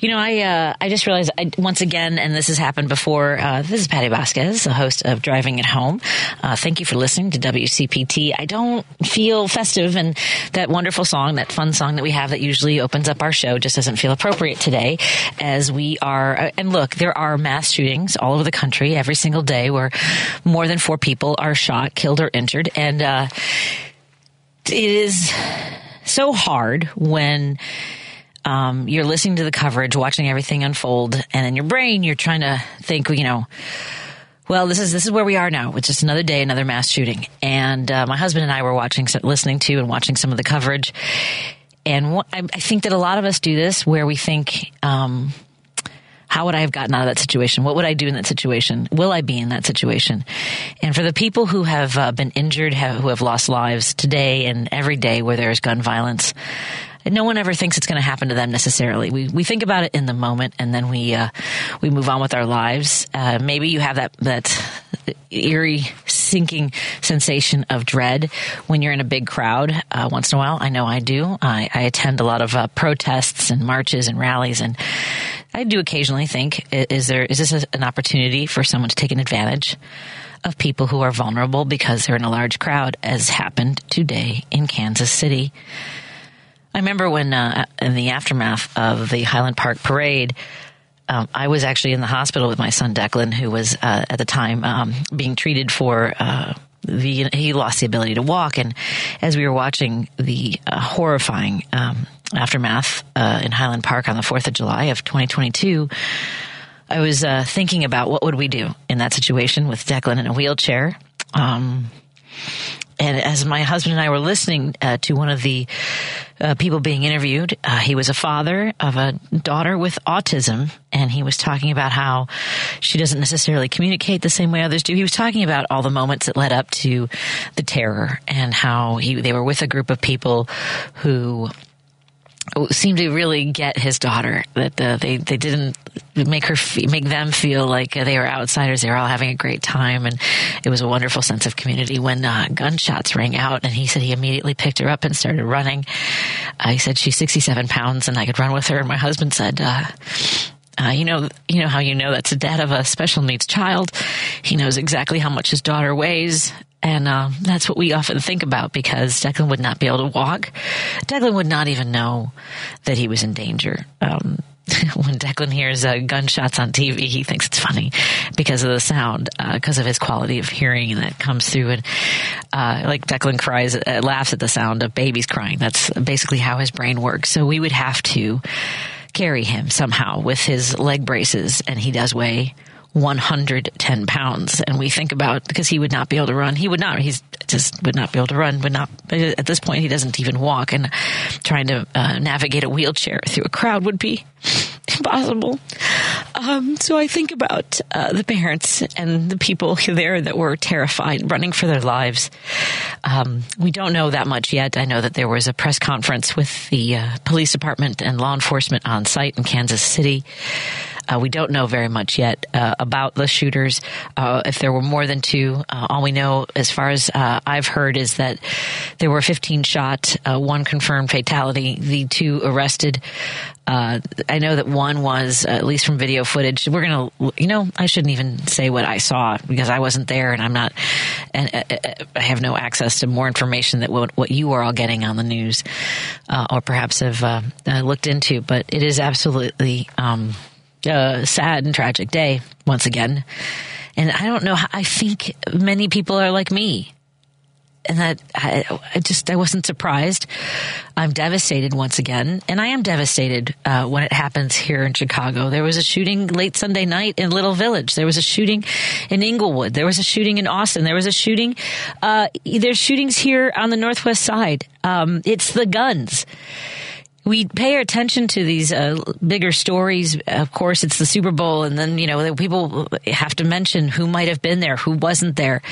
You know, I uh, I just realized I, once again, and this has happened before. Uh, this is Patti Vasquez, the host of Driving It Home. Uh, thank you for listening to WCPT. I don't feel festive, and that wonderful song, that fun song that we have that usually opens up our show, just doesn't feel appropriate today. As we are, uh, and look, there are mass shootings all over the country every single day where more than four people are shot, killed, or injured, and uh, it is so hard when um, you're listening to the coverage, watching everything unfold, and in your brain, you're trying to think, you know, well, this is this is where we are now. It's just another day, another mass shooting. And uh, my husband and I were watching, listening to, and watching some of the coverage. And I, I, think that a lot of us do this, where we think, um, how would I have gotten out of that situation? What would I do in that situation? Will I be in that situation? And for the people who have uh, been injured, have, who have lost lives today and every day where there is gun violence, no one ever thinks it's going to happen to them necessarily. We we think about it in the moment, and then we uh, we move on with our lives. Uh, maybe you have that that eerie, sinking sensation of dread when you're in a big crowd. Uh, once in a while, I know I do. I, I attend a lot of uh, protests and marches and rallies, and I do occasionally think: is there is this an opportunity for someone to take an advantage? Of people who are vulnerable because they're in a large crowd, as happened today in Kansas City. I remember when, uh, in the aftermath of the Highland Park parade, um, I was actually in the hospital with my son Declan, who was uh, at the time um, being treated for. Uh, the, he lost the ability to walk, and as we were watching the uh, horrifying um, aftermath uh, in Highland Park on the Fourth of July of 2022, I was uh, thinking about what would we do in that situation with Declan in a wheelchair. And as my husband and I were listening uh, to one of the uh, people being interviewed, uh, he was a father of a daughter with autism, and he was talking about how she doesn't necessarily communicate the same way others do. He was talking about all the moments that led up to the terror and how he they were with a group of people who seemed to really get his daughter that they they didn't make her make them feel like they were outsiders. They were all having a great time. And it was a wonderful sense of community when uh, gunshots rang out and he said he immediately picked her up and started running. Uh, said she's 67 pounds and I could run with her. And my husband said uh, uh, you know, you know how you know that's the dad of a special needs child. He knows exactly how much his daughter weighs, and uh, that's what we often think about because Declan would not be able to walk. Declan would not even know that he was in danger. Um, when Declan hears uh, gunshots on TV, he thinks it's funny because of the sound, because uh, of his quality of hearing that comes through. And uh, like Declan cries, uh, laughs at the sound of babies crying. That's basically how his brain works. So we would have to carry him somehow with his leg braces, and he does weigh 110 pounds. And we think about because he would not be able to run. He would not. He's just would not be able to run. Would not. At this point, he doesn't even walk. And trying to uh, navigate a wheelchair through a crowd would be impossible. Um, so I think about uh, the parents and the people there that were terrified, running for their lives. Um, we don't know that much yet. I know that there was a press conference with the uh, police department and law enforcement on site in Kansas City. Uh, we don't know very much yet uh, about the shooters. Uh, if there were more than two, uh, all we know, as far as uh, I've heard, is that there were 15 shot, uh, one confirmed fatality, the two arrested. I know that one was, at least from video footage, we're going to, you know, I shouldn't even say what I saw because I wasn't there and I'm not, and I have no access to more information that what, what you are all getting on the news or perhaps have looked into. But it is absolutely, um, a sad and tragic day once again. And I don't know. I think many people are like me. And that I, I just, I wasn't surprised. I'm devastated once again. And I am devastated uh, when it happens here in Chicago. There was a shooting late Sunday night in Little Village. There was a shooting in Englewood. There was a shooting in Austin. There was a shooting. Uh, there's shootings here on the Northwest side. Um, it's the guns we pay attention to these uh, bigger stories. Of course, it's the Super Bowl, and then you know people have to mention who might have been there, who wasn't there.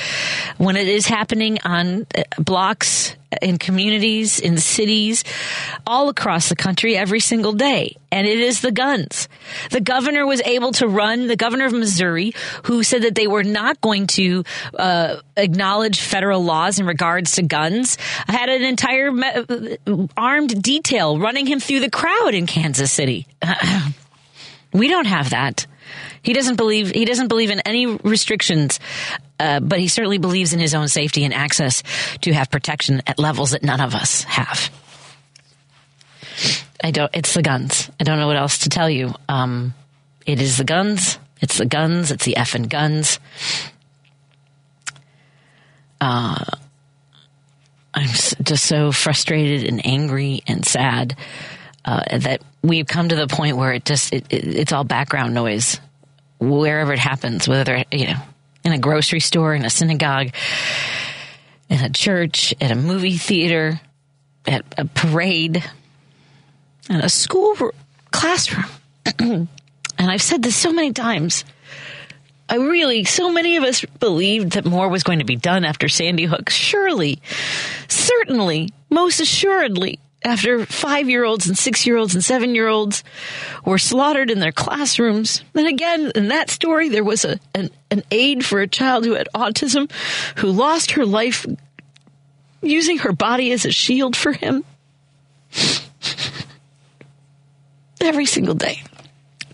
When it is happening on uh, blocks in communities, in cities, all across the country every single day. And it is the guns. The governor was able to run, the governor of Missouri, who said that they were not going to uh, acknowledge federal laws in regards to guns, had an entire armed detail running him through the crowd in Kansas City. We don't have that. He doesn't believe he doesn't believe in any restrictions, uh, but he certainly believes in his own safety and access to have protection at levels that none of us have. I don't. It's the guns. I don't know what else to tell you. Um, it is the guns. It's the guns. It's the effing guns. Uh, I'm just so frustrated and angry and sad uh, that we've come to the point where it just it, it, it's all background noise wherever it happens, whether you know in a grocery store, in a synagogue, in a church, at a movie theater, at a parade, in a school classroom. and I've said this so many times. I really, so many of us believed that more was going to be done after Sandy Hook. Surely, certainly, most assuredly, after five year olds and six year olds and seven year olds were slaughtered in their classrooms. And again, in that story, there was a, an, an aide for a child who had autism who lost her life using her body as a shield for him. Every single day.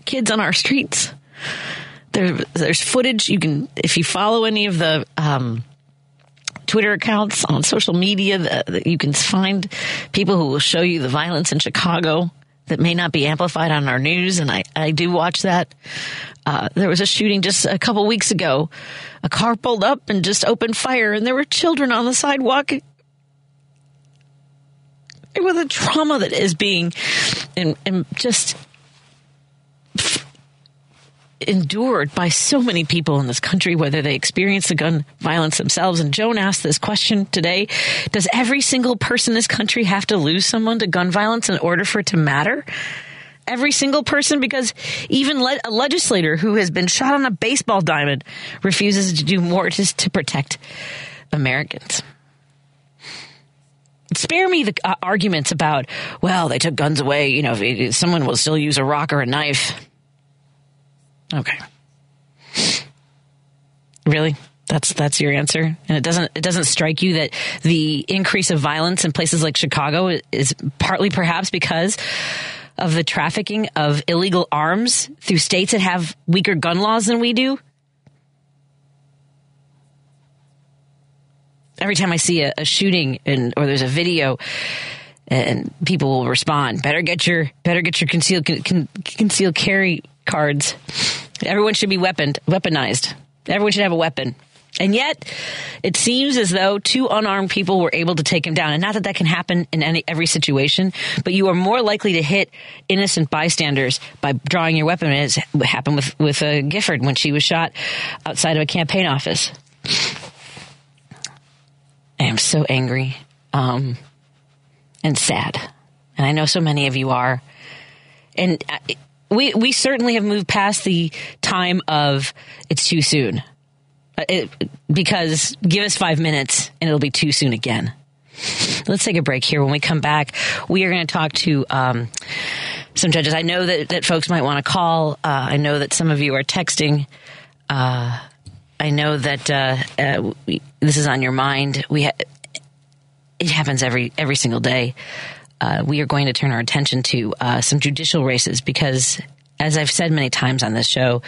Kids on our streets. There, there's footage you can, if you follow any of the, um, Twitter accounts, on social media that, you can find people who will show you the violence in Chicago that may not be amplified on our news, and I, I do watch that. Uh, there was a shooting just a couple weeks ago. A car pulled up and just opened fire, and there were children on the sidewalk. With the trauma that is being, and, and just endured by so many people in this country, whether they experience the gun violence themselves. And Joan asked this question today Does every single person in this country have to lose someone to gun violence in order for it to matter? Every single person, because even le- a legislator who has been shot on a baseball diamond refuses to do more just to protect Americans spare me the uh, arguments about well they took guns away you know someone will still use a rock or a knife Okay. Really? That's that's your answer, and it doesn't it doesn't strike you that the increase of violence in places like Chicago is partly perhaps because of the trafficking of illegal arms through states that have weaker gun laws than we do. Every time I see a, a shooting and or there's a video, and people will respond, better get your better get your concealed con, concealed carry cards. Everyone should be weaponed, weaponized. Everyone should have a weapon. And yet, it seems as though two unarmed people were able to take him down. And not that that can happen in any every situation, but you are more likely to hit innocent bystanders by drawing your weapon, as happened with with uh, Gifford when she was shot outside of a campaign office. I am so angry um, and sad, and I know so many of you are. And uh, we we certainly have moved past the time of it's too soon. Uh, it, because give us five minutes and it'll be too soon again. Let's take a break here. When we come back, we are going to talk to um, some judges. I know that, that folks might want to call. Uh, I know that some of you are texting. Uh, I know that uh, uh we, this is on your mind. We ha- it happens every every single day uh, we are going to turn our attention to uh, some judicial races because, as I've said many times on this show,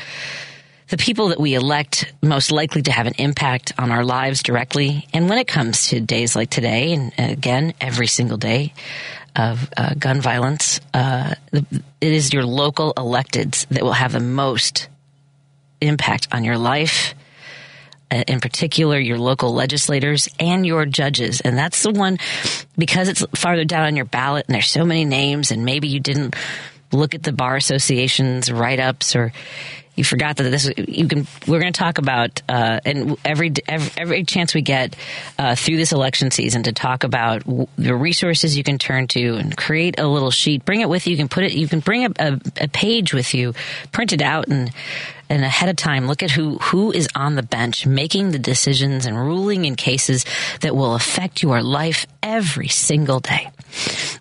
the people that we elect most likely to have an impact on our lives directly. And when it comes to days like today, and again, every single day of uh, gun violence, uh, it is your local electeds that will have the most impact on your life in particular your local legislators and your judges. And that's the one because it's farther down on your ballot and there's so many names and maybe you didn't look at the bar association's write ups or you forgot that this you can we're going to talk about uh, and every, every, every chance we get uh, through this election season to talk about the resources you can turn to and create a little sheet bring it with you you can put it you can bring a, a, a page with you print it out and and ahead of time look at who who is on the bench making the decisions and ruling in cases that will affect your life every single day.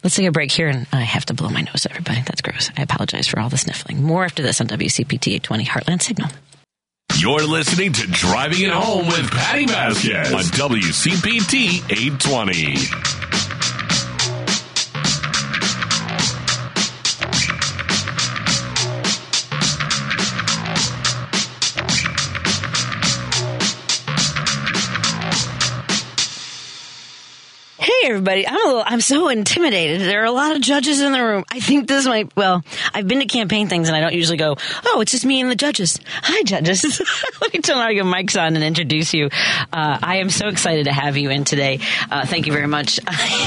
Let's take a break here, and I have to blow my nose, everybody. That's gross. I apologize for all the sniffling. More after this on WCPT 820 Heartland Signal. You're listening to Driving It Home with Patti Vasquez on WCPT 820. Everybody. I'm a little, I'm so intimidated. There are a lot of judges in the room. I think this might, well, I've been to campaign things and I don't usually go, oh, it's just me and the judges. Hi, judges. Let me turn all your mics on and introduce you. Uh, I am so excited to have you in today. Uh, thank you very much.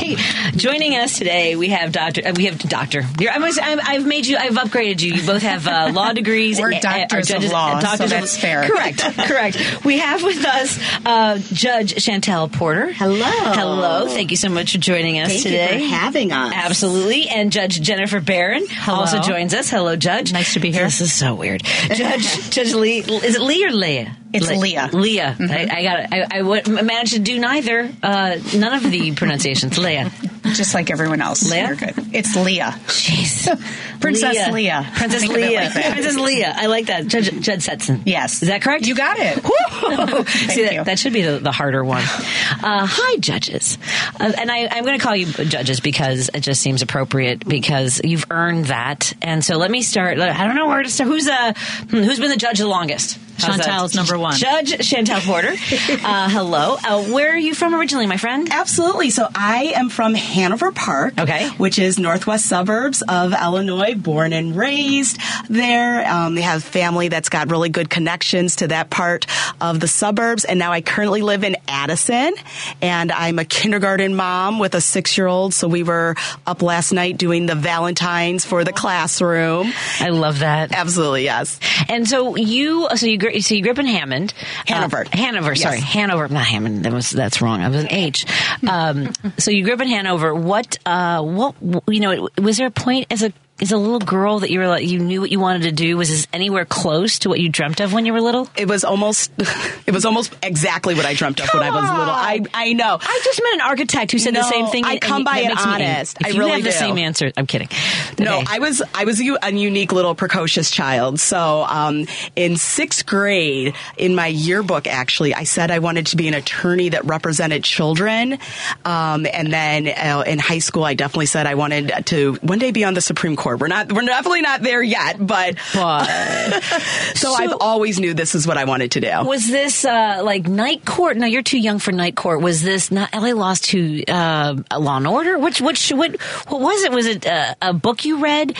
Joining us today, we have Dr. Uh, we have Doctor. You're, I must, I've, I've made you, I've upgraded you. You both have uh, law degrees. We're doctors of law, doctors so that's of, fair. Correct, correct. We have with us uh, Judge Chantelle Porter. Hello. Hello. Thank you so much for joining us Thank today. you for having us. Absolutely. And Judge Jennifer Barron Hello. also joins us. Hello, Judge. Nice to be here. This is so weird. Judge, Judge Lee, is it Lee or Leah? It's Le- Leah. Leah. I, I got. I, I would managed to do neither. Uh, none of the pronunciations. Leah. Just like everyone else. Leah? It's Leah. Jeez. Princess Leah. Princess Think Leah. like. Princess Leah. I like that. Judge, Judge Setzen. Yes. Is that correct? You got it. See, that, you. that should be the, the harder one. Uh, hi, judges. Uh, and I, I'm going to call you judges because it just seems appropriate because you've earned that. And so let me start. I don't know where to start. Who's uh, hmm, who's been the judge the longest? How's that? Number one. Judge Chantelle Porter. Uh, hello. Uh, where are you from originally, my friend? Absolutely. So I am from Hanover Park, Okay. which is northwest suburbs of Illinois. Born and raised there. Um, they have family that's got really good connections to that part of the suburbs. And now I currently live in Addison, and I'm a kindergarten mom with a six-year-old. So we were up last night doing the Valentines for the classroom. I love that. Absolutely, yes. And so you, so you, grew, so you grew up in Hammond, Hanover. Uh, Hanover. Yes. Sorry, Hanover, not Hammond. That was that's wrong. I was an H. Um, so you grew up in Hanover. What, uh, what, you know, was there a point as a as a little girl that you were like you knew what you wanted to do? Was this anywhere close to what you dreamt of when you were little? It was almost, it was almost exactly what I dreamt of when I was Come little. I. I know. I just met an architect who said the same thing. I and- come and by it makes me angry. honest. If I you really have the do. same answer. I'm kidding. No, I was I was a, a unique little precocious child. So um, in sixth grade, in my yearbook, actually, I said I wanted to be an attorney that represented children. Um, and then uh, in high school, I definitely said I wanted to one day be on the Supreme Court. We're not we're definitely not there yet, but But so, I've always knew this is what I wanted to do. Was this uh, like night court? No, you're too young for night court. Was this not LA Lost to uh, Law and Order? Which, which, what, what was it? Was it uh, a book you read?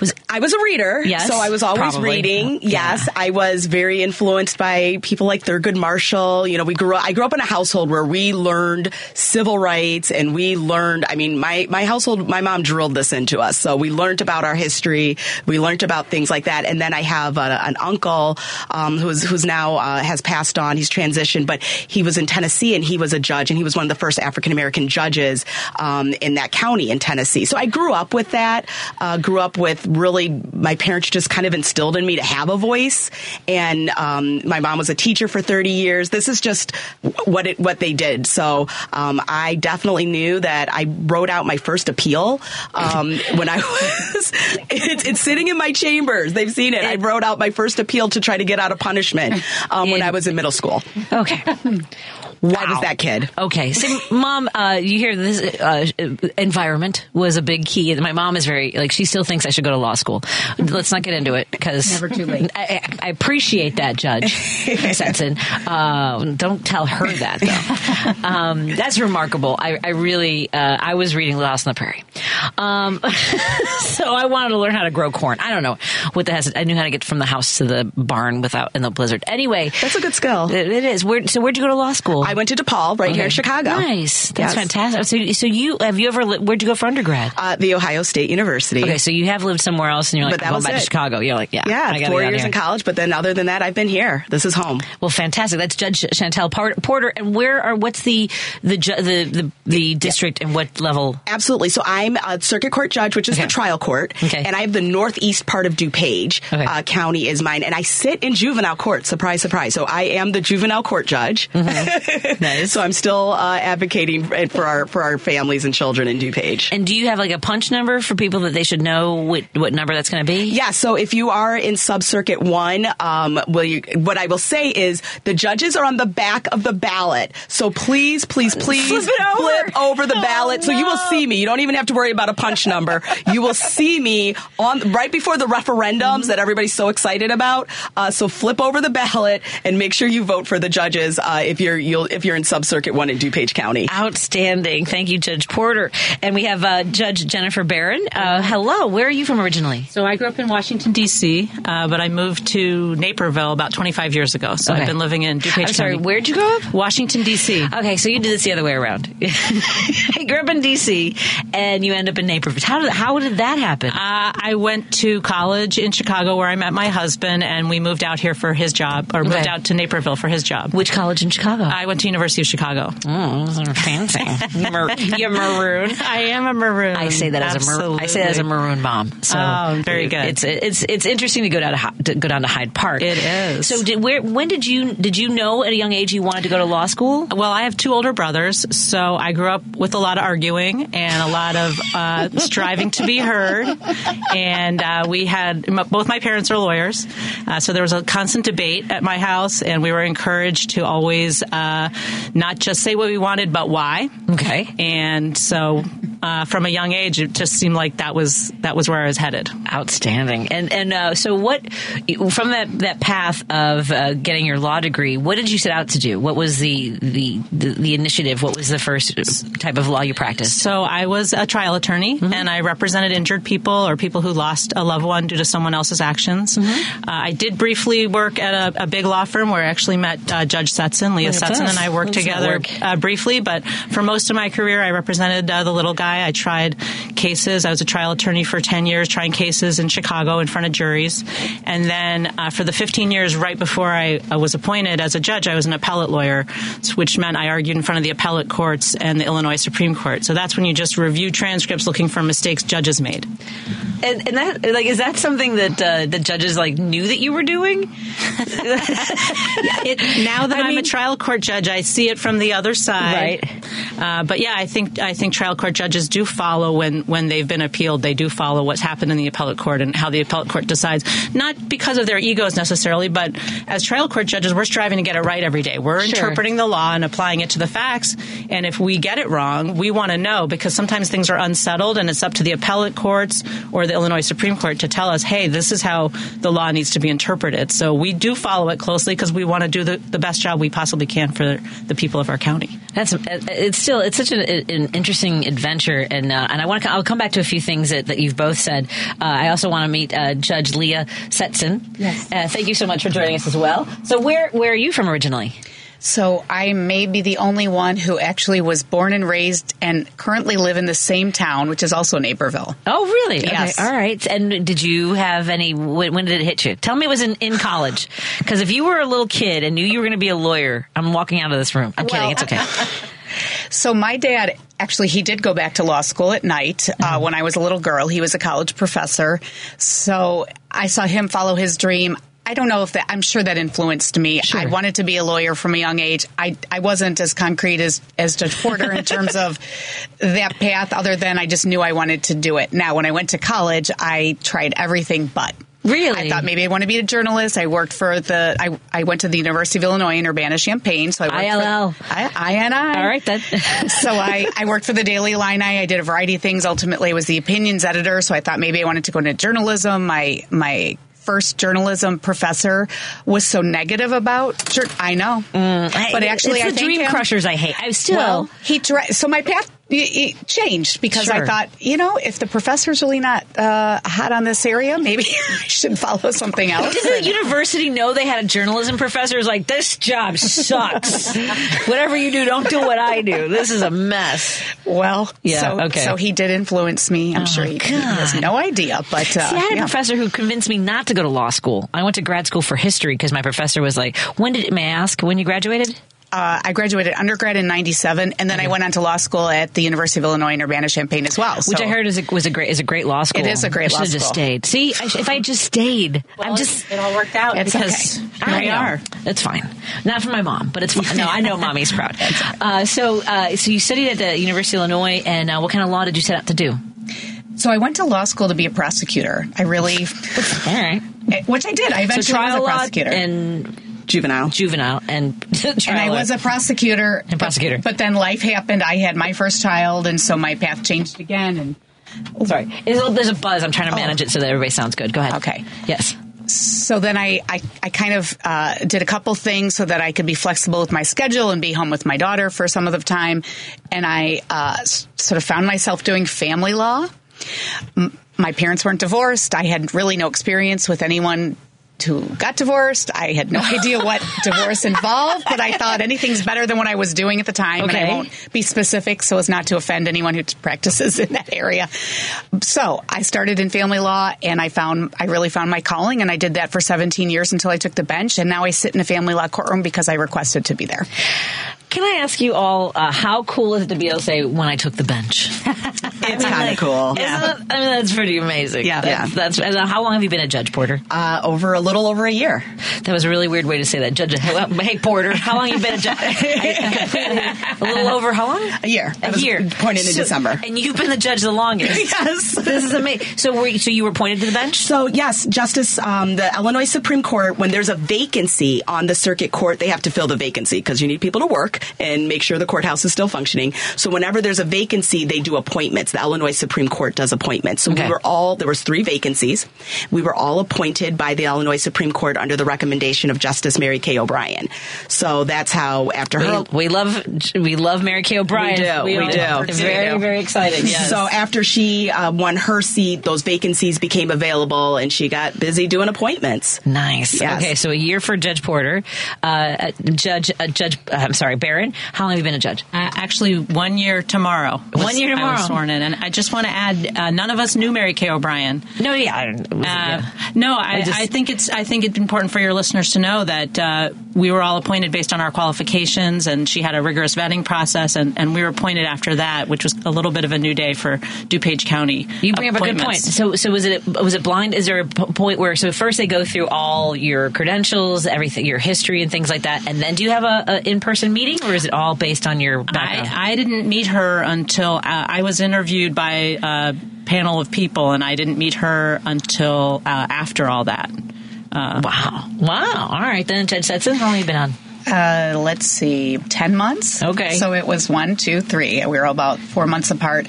Was I was a reader, Yes, so I was always probably. reading. Yeah. Yes, I was very influenced by people like Thurgood Marshall. You know, we grew up, I grew up in a household where we learned civil rights and we learned, I mean, my, my household, my mom drilled this into us. So we learned about our history. We learned about things like that. And then I have a, an uncle, um, who's, who's now, uh, has passed on. He's transitioned, but he was in Tennessee and he was a judge and he was one of the first African American judges, um, in that county in Tennessee. So I grew up with that, uh, grew up with really, my parents just kind of instilled in me to have a voice. And, um, my mom was a teacher for 30 years. This is just what it, what they did. So, um, I definitely knew that I wrote out my first appeal, um, when I was, it's, it's sitting in my chambers. They've seen it. I wrote out my first appeal to try to get out of punishment, um, when I was in middle school. okay. I was that kid. Okay, so mom, uh, you hear this uh, environment was a big key. My mom is very like she still thinks I should go to law school. Let's not get into it because Never too late. I, I I appreciate that, Judge Setzen. Uh, don't tell her that though. Um, that's remarkable. I, I really uh, I was reading Lost on the Prairie, um, so I wanted to learn how to grow corn. I don't know what the has. I knew how to get from the house to the barn without in the blizzard. Anyway, That's a good skill. it, it is. Where, so where'd you go to law school? I went to DePaul right here in Chicago. Nice. That's Yes. fantastic. So, so you have you ever li- where'd you go for undergrad? Uh, the Ohio State University. Okay, so you have lived somewhere else, and you're like But that going was back to. Chicago. You're like, yeah, Yeah, I four years in college, but then other than that, I've been here. This is home. Well, fantastic. That's Judge Chantelle Porter. And where are what's the the the the, the district and what level? Absolutely. So I'm a circuit court judge, which is Okay. the trial court, Okay. and I have the northeast part of DuPage Okay. uh, County is mine, and I sit in juvenile court. Surprise, surprise. So I am the juvenile court judge. Mm-hmm. Nice. so I'm still uh, advocating for our for our families and children in DuPage. And do you have like a punch number for people that they should know what what number that's going to be? Yeah, so if you are in sub circuit one, um, will you, what I will say is the judges are on the back of the ballot. So please, please, please Flip over. flip over the Oh, ballot. So you will see me. You don't even have to worry about a punch number. You will see me on right before the referendums that everybody's so excited about. Uh, so flip over the ballot and make sure you vote for the judges. Uh, if you're, you'll you'll if you're in Sub Circuit One in DuPage County. Outstanding. Thank you, Judge Porter. And we have uh, Judge Jennifer Barron. Uh, hello. Where are you from originally? So I grew up in Washington D.C., uh, but I moved to Naperville about 25 years ago. So Okay. I've been living in DuPage County. I'm sorry. County. Where'd you grow up? Washington D.C. Okay, so you did this the other way around. I grew up in D.C. and you end up in Naperville. How did how did that happen? Uh, I went to college in Chicago where I met my husband, and we moved out here for his job, or moved out to Naperville for his job. Which college in Chicago? I went to University of Chicago. oh, those are fancy. Mar- you're maroon. I am a maroon. I say that as a maroon. I say that as a maroon mom. So Oh, very good. It's it's it's interesting to go down to, to go down to Hyde Park. It is. So did where when did you did you know at a young age you wanted to go to law school? Well, I have two older brothers, so I grew up with a lot of arguing and a lot of uh, striving to be heard. And uh, we had both my parents are lawyers, uh, so there was a constant debate at my house, and we were encouraged to always uh, not just say what we wanted, but why. Okay. And so, uh, from a young age, it just seemed like that was that was where I was headed. Outstanding. And and uh, so what from that that path of uh, getting your law degree, what did you set out to do? What was the the the, the initiative? What was the first type of law you practiced? So I was a trial attorney, and I represented injured people or people who lost a loved one due to someone else's actions. Uh, I did briefly work at a, a big law firm where I actually met uh, Judge Setzen, Leah Setzen. And I worked Look at that together work. uh, briefly. But for most of my career, I represented uh, the little guy. I tried cases. I was a trial attorney for 10 years, trying cases in Chicago in front of juries. And then uh, for the 15 years right before I uh, was appointed as a judge, I was an appellate lawyer, which meant I argued in front of the appellate courts and the Illinois Supreme Court. So that's when you just review transcripts looking for mistakes judges made. And, and that like is that something that uh, the judges like knew that you were doing? It, now that I I am a trial court judge, I see it from the other side. Right. Uh, but yeah, I think I think trial court judges do follow when when they've been appealed. They do follow what's happened in the appellate court and how the appellate court decides. Not because of their egos necessarily, but as trial court judges, we're striving to get it right every day. We're Sure. interpreting the law and applying it to the facts. And if we get it wrong, we want to know because sometimes things are unsettled, and it's up to the appellate courts or the Illinois Supreme Court to tell us, hey, this is how the law needs to be interpreted. So we do follow it closely because we want to do the, the best job we possibly can for the people of our county. That's it's still it's such an, an interesting adventure, and uh, and I want to I'll come back to a few things that, that you've both said. Uh, I also want to meet uh, Judge Leah Setzen. Yes. Uh, thank you so much for joining us as well. So where where are you from originally? So I may be the only one who actually was born and raised and currently live in the same town, which is also Naperville. Oh, really? Yes. Okay. All right. And did you have any? When, when did it hit you? Tell me it was in, in college. Because if you were a little kid and knew you were going to be a lawyer, I'm walking out of this room. I'm kidding. It's okay. So my dad actually he did go back to law school at night uh, when I was a little girl. He was a college professor, so I saw him follow his dream. I don't know if that. I'm sure that influenced me. I wanted to be a lawyer from a young age. I I wasn't as concrete as as Judge Porter in terms of that path. Other than I just knew I wanted to do it. Now, when I went to college, I tried everything but. Really? I thought maybe I want to be a journalist. I worked for the. I, I went to the University of Illinois in Urbana Champaign. So I worked ILL. For, I, INI. All right, then. so I, I worked for the Daily Illini. I did a variety of things. Ultimately, I was the opinions editor. So I thought maybe I wanted to go into journalism. My my first journalism professor was so negative about. I know, mm, but actually, it's I the dream him. crushers I hate. I still. Well, he so my path it, changed because Sure. I thought, you know, if the professor's really not uh, hot on this area, maybe I should follow something else. Did the university know they had a journalism professor who's like, this job sucks. Whatever you do, don't do what I do. This is a mess. Well, Yeah, so, okay. so he did influence me. I'm sure he, he has no idea, but uh, See, I had a professor who convinced me not to go to law school. I went to grad school for history because my professor was like, when did, may I ask, when you graduated? Uh, I graduated undergrad in '97, and then I went on to law school at the University of Illinois in Urbana-Champaign as well. Which I heard is a, was a great is a great law school. It is a great I law school. have just stayed. See, I, sh- if I just stayed, I'm just. it all worked out It's because okay. here I we are. That's fine. Not for my mom, but it's fine. No, I know mommy's proud. Uh, so, uh, so you studied at the University of Illinois, and uh, what kind of law did you set out to do? So I went to law school to be a prosecutor. I really, All right. which I did. I So eventually was trial a law prosecutor. and Juvenile. juvenile and and I was a prosecutor. And prosecutor. But, but then life happened. I had my first child, and so my path changed again. And Sorry, there's a, there's a buzz. I'm trying to manage it so that everybody sounds good. Go ahead. Okay. Yes. so then I, I, I kind of uh, did a couple things so that I could be flexible with my schedule and be home with my daughter for some of the time. And I uh, s- sort of found myself doing family law. M- my parents weren't divorced. I had really no experience with anyone who got divorced. I had no idea what divorce involved, but I thought anything's better than what I was doing at the time. And Okay. I won't be specific so as not to offend anyone who practices in that area. So I started in family law and I found, I really found my calling and I did that for 17 years until I took the bench. And now I sit in a family law courtroom because I requested to be there. Can I ask you all, uh, how cool is it to be able to say, when I took the bench? It's kind of cool. Isn't it? I mean, that's pretty amazing. Yeah. That's, Yeah. that's, how long have you been a judge, Porter? Uh, over a little over a year. That was a really weird way to say that. Judge, well, hey, Porter, how long you been a judge? a little over how long? A year. A year. appointed in So- December. And you've been the judge the longest. Yes. This is amazing. So, were you, so you were appointed to the bench? So yes, Justice, um, the Illinois Supreme Court, when there's a vacancy on the circuit court, they have to fill the vacancy because you need people to work and make sure the courthouse is still functioning. So whenever there's a vacancy, they do appointments. The Illinois Supreme Court does appointments. So Okay. we were all there was three vacancies. We were all appointed by the Illinois Supreme Court under the recommendation of Justice Mary Kay O'Brien. So that's how after her We, we love we love Mary Kay O'Brien. We do, we all- do. Very do. very exciting. Yes. So after she uh, won her seat, those vacancies became available, and she got busy doing appointments. Nice. Yes. Okay, so a year for Judge Porter, uh, Judge uh, Judge. Uh, I'm sorry, How long have you been a judge? Uh, actually, one year tomorrow. was- One year I tomorrow. was sworn in, and I just want to add: uh, none of us knew Mary Kay O'Brien. No, yeah, I was- Uh, yeah. no, I, I, just- think it's I think it's important for your listeners to know that uh, we were all appointed based on our qualifications, and she had a rigorous vetting process, and, and we were appointed after that, which was a little bit of a new day for DuPage County. You bring up a good point. So, so was it was it blind? Is there a point where so first they go through all your credentials, everything, your history, and things like that, and then do you have a, a in person meeting, or is it all based on your background? I, I didn't meet her until uh, I was interviewed by a panel of people, and I didn't meet her until uh, after all that. Uh, wow, wow. All right, then Judge Setzen, how long have you been on? Uh, let's see, 10 months. Okay. So it was one, two, three. We were about four months apart.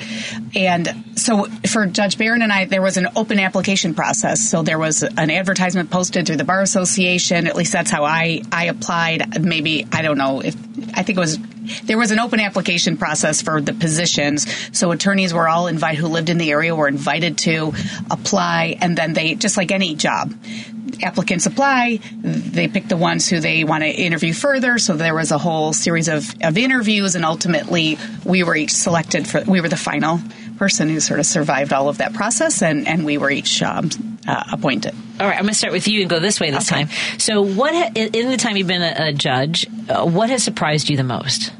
And so for Judge Barron and I, there was an open application process. So there was an advertisement posted through the Bar Association. At least that's how I, I applied. Maybe, I don't know if, I think it was, there was an open application process for the positions. So attorneys were all invited, who lived in the area were invited to apply. And then they, just like any job, applicants apply. They pick the ones who they want to interview further. So there was a whole series of, of interviews, and ultimately we were each selected for. We were the final person who sort of survived all of that process, and and we were each um, uh, appointed. All right, I'm going to start with you and go this way this Okay. time. So, what ha- in the time you've been a, a judge, uh, what has surprised you the most?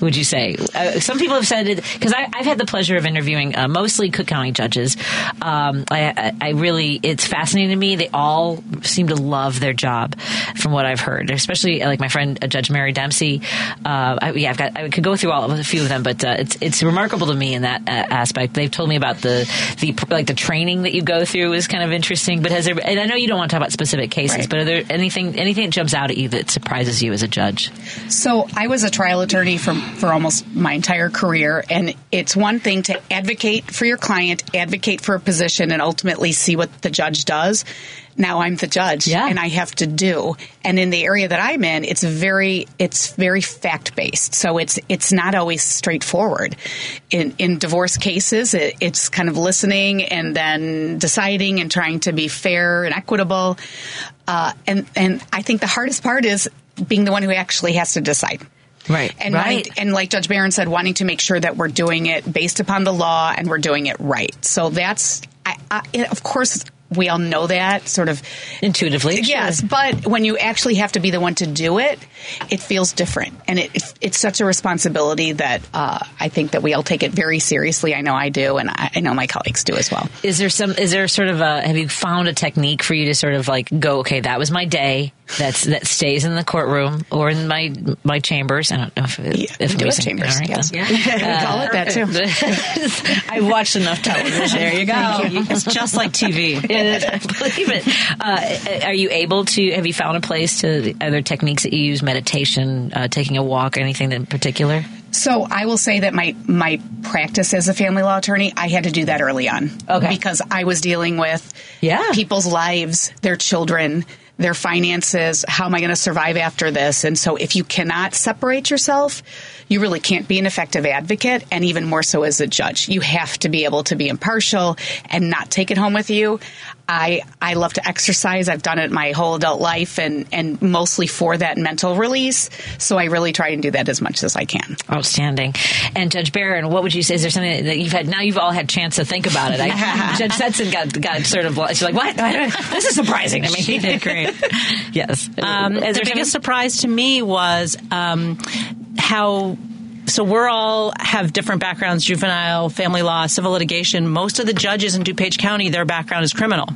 Would you say? Uh, some people have said it because I've had the pleasure of interviewing uh, mostly Cook County judges. Um, I, I, I really, it's fascinating to me. They all seem to love their job, from what I've heard. Especially uh, like my friend uh, Judge Mary Dempsey. Uh, I, yeah, I've got. I could go through all of a few of them, but uh, it's it's remarkable to me in that uh, aspect. They've told me about the the like the training that you go through is kind of interesting. But has there? And I know you don't want to talk about specific cases, Right. but are there anything anything that jumps out at you that surprises you as a judge? So I was a trial attorney for for almost my entire career, and it's one thing to advocate for your client, advocate for a position, and ultimately see what the judge does. Now I'm the judge, Yeah. and I have to do. And in the area that I'm in, it's very it's very fact based. So it's it's not always straightforward. In in divorce cases, it, it's kind of listening and then deciding and trying to be fair and equitable. Uh, and and I think the hardest part is being the one who actually has to decide. Right, And right. wanting- and like Judge Barron said, wanting to make sure that we're doing it based upon the law and we're doing it right. So that's, I, I, of course, we all know that sort of. Intuitively, Yes, sure. but when you actually have to be the one to do it, it feels different, and it, it it's such a responsibility that uh, I think that we all take it very seriously. I know I do, and I, I know my colleagues do as well. Is there some? Is there sort of a? Have you found a technique for you to sort of like go? Okay, that was my day. that's that stays in the courtroom or in my my chambers. I don't know if, it, Yeah, if we I'm do have using- chambers, all right, yes. then. We call it that too. I've watched enough television. There you go. It's just like TV. I believe it. Uh, are you able to? Have you found a place to? other techniques that you use? Meditation, uh, taking a walk, anything in particular? So I will say that my my practice as a family law attorney, I had to do that early on. Okay. Because I was dealing with Yeah. people's lives, their children, their finances, how am I going to survive after this? And so if you cannot separate yourself, you really can't be an effective advocate and even more so as a judge. You have to be able to be impartial and not take it home with you. I I love to exercise. I've done it my whole adult life and and mostly for that mental release. So I really try and do that as much as I can. Outstanding. And Judge Barron, what would you say? Is there something that you've had? Now you've all had chance to think about it. I, Judge Setzen got got sort of. She's like, "What? This is surprising to me." She did great. yes. Um, the biggest something- surprise to me was um, how. So we're all have different backgrounds: juvenile, family law, civil litigation. Most of the judges in DuPage County, their background is criminal.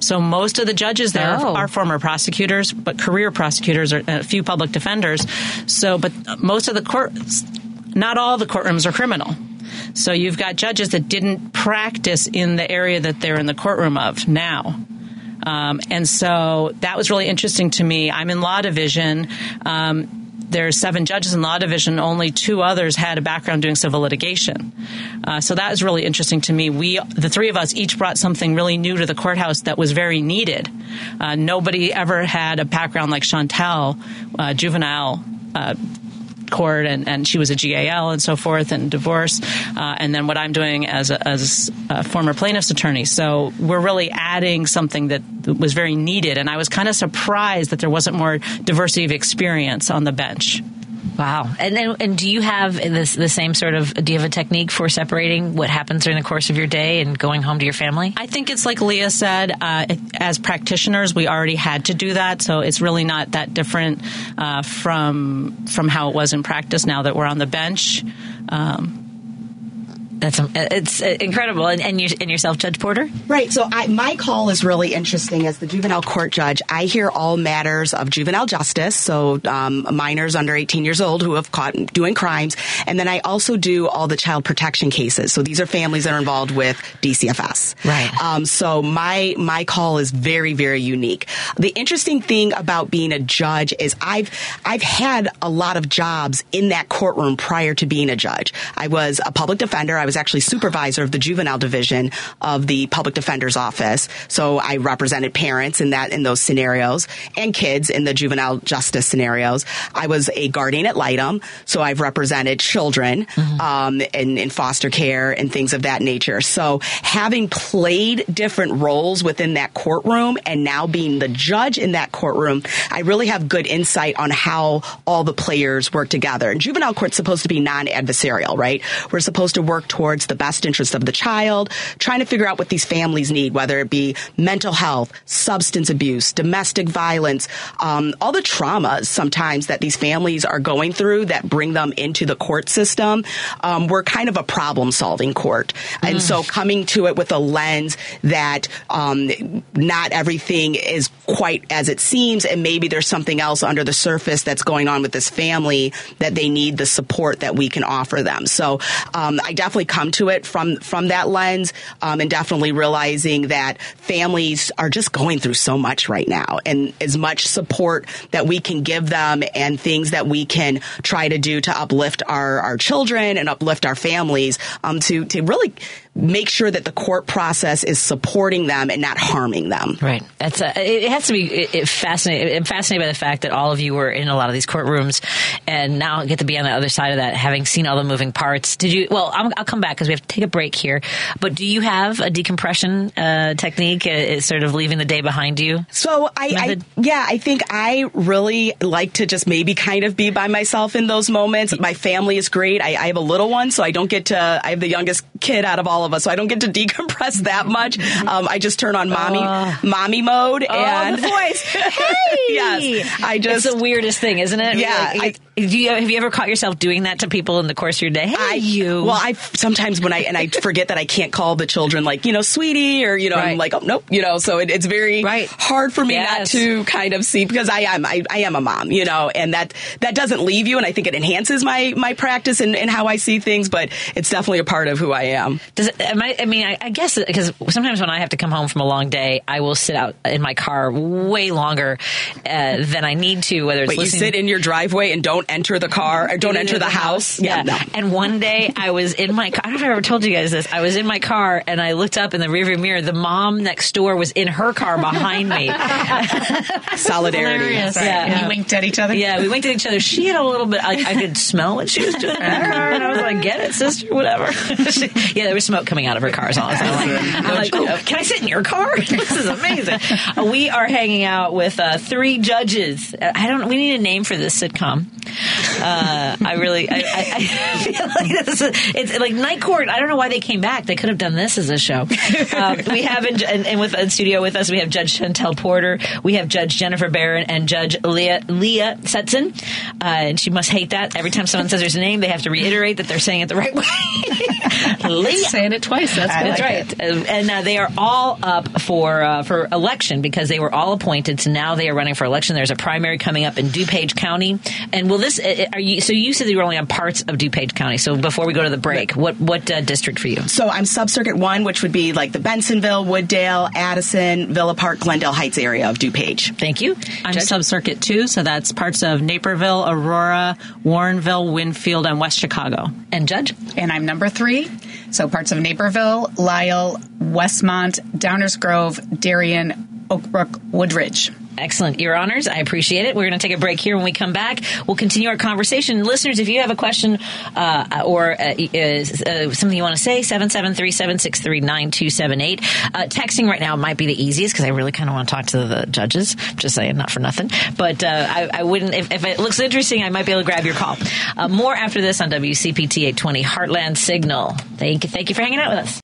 So most of the judges there Oh. are former prosecutors, but career prosecutors or a few public defenders. So, but most of the courts, not all the courtrooms are criminal. So you've got judges that didn't practice in the area that they're in the courtroom of now. Um, and so that was really interesting to me. I'm in law division. Um, there's seven judges in law division. Only two others had a background doing civil litigation. Uh, so that was really interesting to me. We, the three of us, each brought something really new to the courthouse that was very needed. Uh, nobody ever had a background like Chantelle, uh, juvenile. Court and, and she was a GAL and so forth and divorce uh, and then what I'm doing as a, as a former plaintiff's attorney. So we're really adding something that was very needed and I was kind of surprised that there wasn't more diversity of experience on the bench Wow. And then, and do you have this the same sort of? Do you have a technique for separating what happens during the course of your day and going home to your family? I think it's like Leah said. Uh, as practitioners, we already had to do that, so it's really not that different uh, from from how it was in practice. Now that we're on the bench, um, That's um, it's uh, incredible. And, and, you, and yourself, Judge Porter. Right. So I, my call is really interesting as the juvenile court judge. I hear all matters of juvenile justice, so um, minors under 18 years old who have caught doing crimes, and then I also do all the child protection cases. So these are families that are involved with DCFS. Right. Um, so my my call is very very unique. The interesting thing about being a judge is I've I've had a lot of jobs in that courtroom prior to being a judge. I was a public defender. I was actually supervisor of the juvenile division of the public defender's office. So I represented parents in that in those scenarios and kids in the juvenile justice scenarios. I was a guardian ad litem, so I've represented children um, in, in foster care and things of that nature. So having played different roles within that courtroom and now being the judge in that courtroom, I really have good insight on how all the players work together. And juvenile court's supposed to be non-adversarial, right? We're supposed to work towards the best interest of the child, trying to figure out what these families need, whether it be mental health, substance abuse, domestic violence, um, all the traumas sometimes that these families are going through that bring them into the court system. Um, we're kind of a problem solving court. And so coming to it with a lens that um, not everything is quite as it seems, and maybe there's something else under the surface that's going on with this family that they need the support that we can offer them. So um, I definitely come to it from from that lens, um, and definitely realizing that families are just going through so much right now, and as much support that we can give them, and things that we can try to do to uplift our our children and uplift our families, um, to to really make sure that the court process is supporting them and not harming them. Right. That's a, it has to be it, it fascinating. I'm fascinated by the fact that all of you were in a lot of these courtrooms, and now get to be on the other side of that, having seen all the moving parts. Did you? Well, I'm, I'll come back because we have to take a break here. But do you have a decompression uh, technique? Uh, sort of leaving the day behind you. So I, I, yeah, I think I really like to just maybe kind of be by myself in those moments. My family is great. I, I have a little one, so I don't get to. I have the youngest kid out of all of us, so I don't get to decompress that much. Um, I just turn on mommy mommy mode and oh, the voice. Hey, yes, I just it's the weirdest thing, isn't it? yeah, Like, I, Do you, have you ever caught yourself doing that to people in the course of your day? Hey, I, you. Well, I sometimes when I and I forget that I can't call the children like you know, sweetie, or you know, Right. I'm like, oh nope, you know. So it, it's very Right. hard for me Yes. not to kind of see because I am I, I am a mom, you know, and that that doesn't leave you, and I think it enhances my my practice and, and how I see things, but it's definitely a part of who I am. Does it, am I, I mean, I, I guess because sometimes when I have to come home from a long day, I will sit out in my car way longer uh, than I need to. Whether it's But you sit in your driveway and don't enter the car, or don't enter the house. Yeah. no. And one day I was in my car. I don't know if I ever told you guys this. I was in my car and I looked up in the rearview mirror. The mom next door was in her car behind me. Solidarity. Hilarious. Right. Yeah. And you winked at each other. Yeah, we winked at each other. She had a little bit. I, I could smell what she was doing in her car, and I was like, "Get it, sister, whatever." She- yeah, there was smoke coming out of her car. all the time. I'm like, I'm like, "Oh, "Can I sit in your car?" this is amazing. Uh, we are hanging out with uh, three judges. Uh, I don't. We need a name for this sitcom. Uh, I really, I, I, I feel like this is, it's like Night Court. I don't know why they came back. They could have done this as a show. Um, we have in, and, and with in studio with us, we have Judge Chantelle Porter, we have Judge Jennifer Barron, and Judge Leah Leah Setzen. Uh, and she must hate that every time someone says her name, they have to reiterate that they're saying it the right way. Leah. Saying it twice. That's That's like right, Uh, and uh, they are all up for uh, for election because they were all appointed. So now they are running for election. There's a primary coming up in DuPage County, and will this? uh, Are you? So you said that you were only on parts of DuPage County. So before we go to the break, what what uh, district for you? So I'm sub circuit one, which would be like the Bensenville, Wooddale, Addison, Villa Park, Glendale Heights area of DuPage. Thank you. I'm Judge? subcircuit two, so that's parts of Naperville, Aurora, Warrenville, Winfield, and West Chicago. and Judge. And I'm number three. So parts of Naperville, Lisle, Westmont, Downers Grove, Darien, Oakbrook, Woodridge. Excellent. Your honors, I appreciate it. We're going to take a break here. When we come back, we'll continue our conversation. Listeners, if you have a question uh, or uh, uh, something you want to say, 773-763-9278. Uh, texting right now might be the easiest because I really kind of want to talk to the judges. Just saying, not for nothing. But uh, I, I wouldn't, if, if it looks interesting, I might be able to grab your call. Uh, more after this on WCPT 820 Heartland Signal. Thank you, thank you for hanging out with us.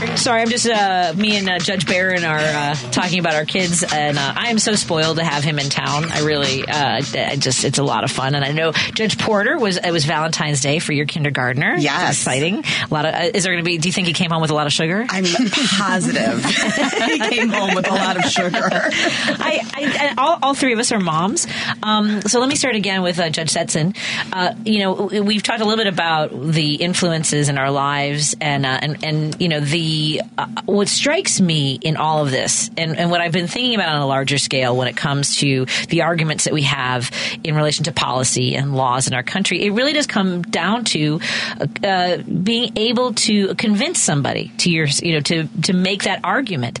Sorry, I'm just uh, me and uh, Judge Barron are uh, talking about our kids, and uh, I am so spoiled to have him in town. I really, uh, I just it's a lot of fun, and I know Judge Porter was it was Valentine's Day for your kindergartner. Yes. exciting. A lot of uh, is there going to be? Do you think he came home with a lot of sugar? I'm positive he came home with a lot of sugar. I, I, all, all three of us are moms. Um, so let me start again with uh, Judge Setzen. Uh, you know, we've talked a little bit about the influences in our lives, and uh, and and you know the uh, what strikes me in all of this, and, and what I've been thinking about on a larger scale when it comes to the arguments that we have in relation to policy and laws in our country. It really does come down to uh, being able to convince somebody to your, you know, to to make that argument.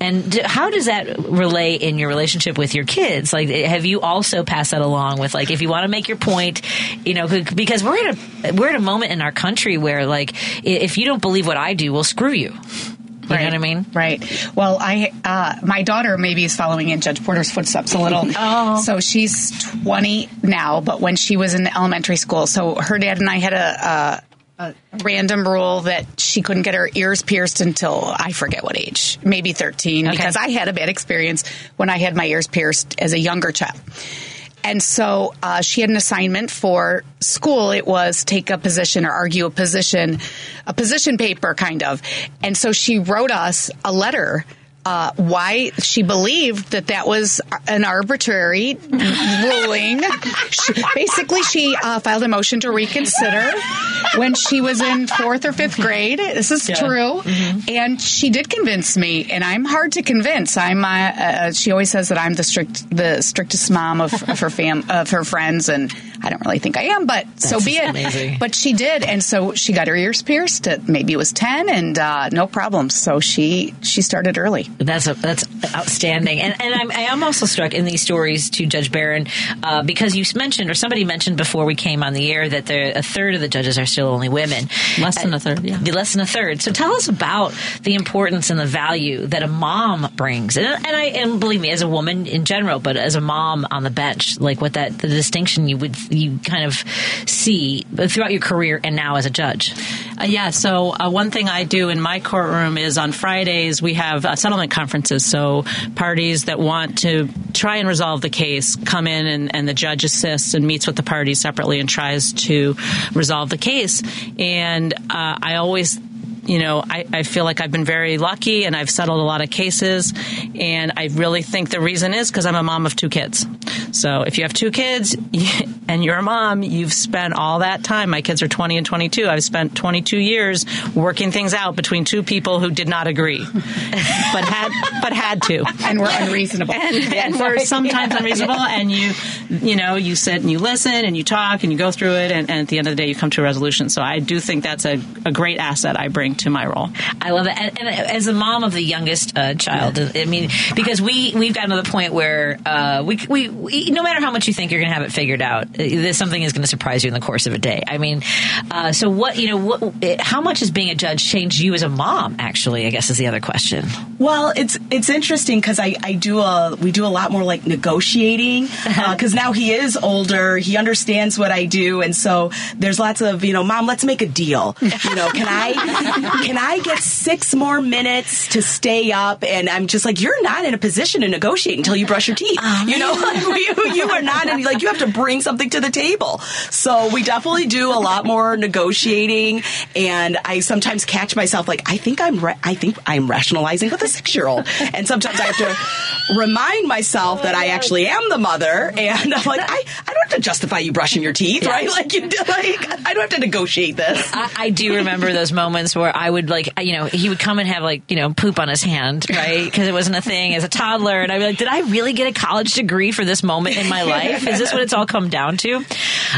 And how does that relay in your relationship with your kids? Like, have you also passed that along with, like, if you want to make your point, you know, because we're in a we're in a moment in our country where, like, if you don't believe what I do, well, screw you. You know what I mean? Right. Well, I uh, my daughter maybe is following in Judge Porter's footsteps a little. oh. So she's 20 now, but when she was in elementary school, so her dad and I had a. a, a random rule that she couldn't get her ears pierced until I forget what age, maybe 13, because I had a bad experience when I had my ears pierced as a younger child. And so uh, she had an assignment for school. It was take a position or argue a position, a position paper kind of. And so she wrote us a letter. Uh, why she believed that that was an arbitrary ruling. She, basically, she uh, filed a motion to reconsider when she was in fourth or fifth grade. This is true, and she did convince me. And I'm hard to convince. I'm. Uh, uh, she always says that I'm the strict, the strictest mom of, of her fam, of her friends, and I don't really think I am. But so be it. amazing. But she did, and so she got her ears pierced. At, maybe it was ten, and uh, no problems. So she she started early. That's a, that's outstanding, and and I'm, I am also struck in these stories to Judge Barron uh, because you mentioned or somebody mentioned before we came on the air that there, a third of the judges are still only women, Less than a third, yeah. Less than a third. So tell us about the importance and the value that a mom brings, and, and I and believe me, as a woman in general, but as a mom on the bench, like what that the distinction you would you kind of see throughout your career and now as a judge? Uh, yeah. So uh, one thing I do in my courtroom is on Fridays we have uh, settlement conferences. So parties that want to try and resolve the case come in and, and the judge assists and meets with the parties separately and tries to resolve the case. And uh, I always you know, I, I, feel like I've been very lucky and I've settled a lot of cases. And I really think the reason is because I'm a mom of two kids. So if you have two kids and you're a mom, you've spent all that time. My kids are 20 and 22. I've spent 22 years working things out between two people who did not agree, but had but had to, and were unreasonable, and, and were sometimes unreasonable. And you, you know, you sit and you listen and you talk and you go through it, and, and at the end of the day, you come to a resolution. So I do think that's a, a great asset I bring to my role. I love it. And, and as a mom of the youngest uh, child, I mean, because we we've gotten to the point where uh, we, we, we no matter how much you think you're going to have it figured out, uh, this something is going to surprise you in the course of a day. I mean, uh, so what you know, what how much has being a judge changed you as a mom? Actually, I guess is the other question. Well, it's it's interesting because I, I do a we do a lot more like negotiating because uh, now he is older, he understands what I do, and so there's lots of you know, mom, let's make a deal. You know, can I can I get six more minutes to stay up? And I'm just like, you're not in a position to negotiate until you brush your teeth. Oh, you know, you, you are not in, like, you have to bring something to the table. So we definitely do a lot more negotiating. And I sometimes catch myself like, I think I'm, ra- I think I'm rationalizing with a six year old. And sometimes I have to remind myself that I actually am the mother. And I'm like, I, I don't have to justify you brushing your teeth, right? Like, you, like, I don't have to negotiate this. I, I do remember those moments where I would like, you know, he would come and have like, you know, poop on his hand, right? Because it wasn't a thing as a toddler. And I'd be like, did I really get a college degree for this moment in my life? Is this what it's all come down to?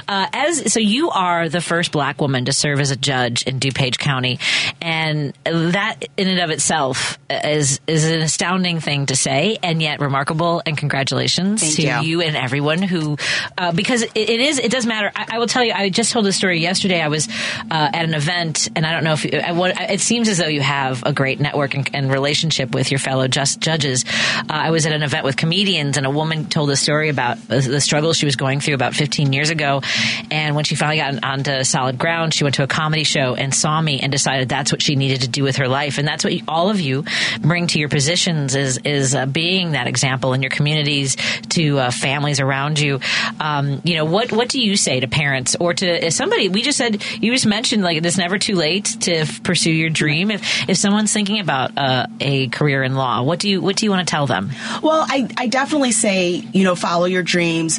Uh, as so, you are the first black woman to serve as a judge in DuPage County, and that in and of itself is is an astounding thing to say, and yet remarkable. And congratulations Thank to you. you. and everyone who, uh, because it, it is, it does matter. I, I, will tell you. I just told a story yesterday. I was uh, at an event, and I don't know if you, I, what, it seems as though you have a great network and, and relationship with your fellow just judges. Uh, I was at an event with comedians, and a woman told a story about the struggle she was going through about 15 years ago. And when she finally got onto solid ground, she went to a comedy show and saw me and decided that's what she needed to do with her life. And that's what you, all of you bring to your positions is is uh, being that example in your communities to uh, families around you. Um, you know what what do you say to parents or to somebody? We just said you just mentioned like it's never too late to pursue your dream. If if someone's thinking about uh, a career in law, what do you what do you want to tell them? Well, I, I definitely say, you know, follow your dreams,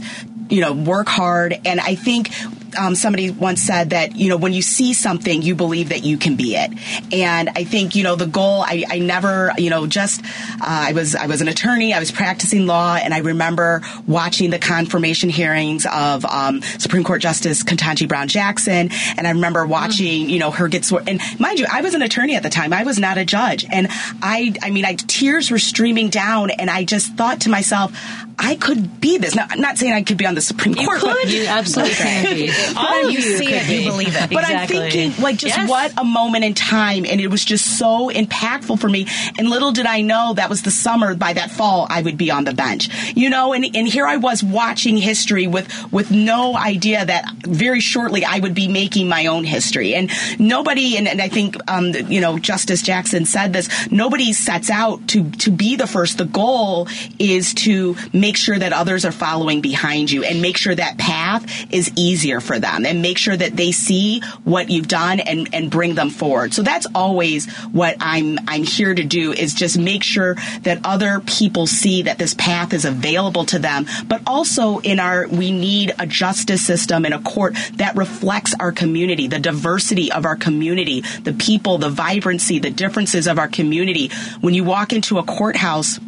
you know, work hard. And I think um, somebody once said that you know when you see something you believe that you can be it. And i think you know the goal i, I never you know just uh, i was i was an attorney i was practicing law and i remember watching the confirmation hearings of um, supreme court justice ketanji brown jackson and i remember watching you know her get sworn and mind you i was an attorney at the time i was not a judge. And i i mean I, tears were streaming down and i just thought to myself I could be this. Now, I'm not saying I could be on the Supreme you Court. Could. But you absolutely can be. All you see it, you believe it. But exactly. I'm thinking, like, just yes. what a moment in time, and it was just so impactful for me. And little did I know that was the summer. By that fall, I would be on the bench. You know, and, and here I was watching history with with no idea that very shortly I would be making my own history. And nobody, and, and I think, um, you know, Justice Jackson said this. Nobody sets out to to be the first. The goal is to make sure that others are following behind you and make sure that path is easier for them and make sure that they see what you've done and, and bring them forward. So that's always what I'm I'm here to do is just make sure that other people see that this path is available to them. But also in our we need a justice system and a court that reflects our community, the diversity of our community, the people, the vibrancy, the differences of our community. When you walk into a courthouse,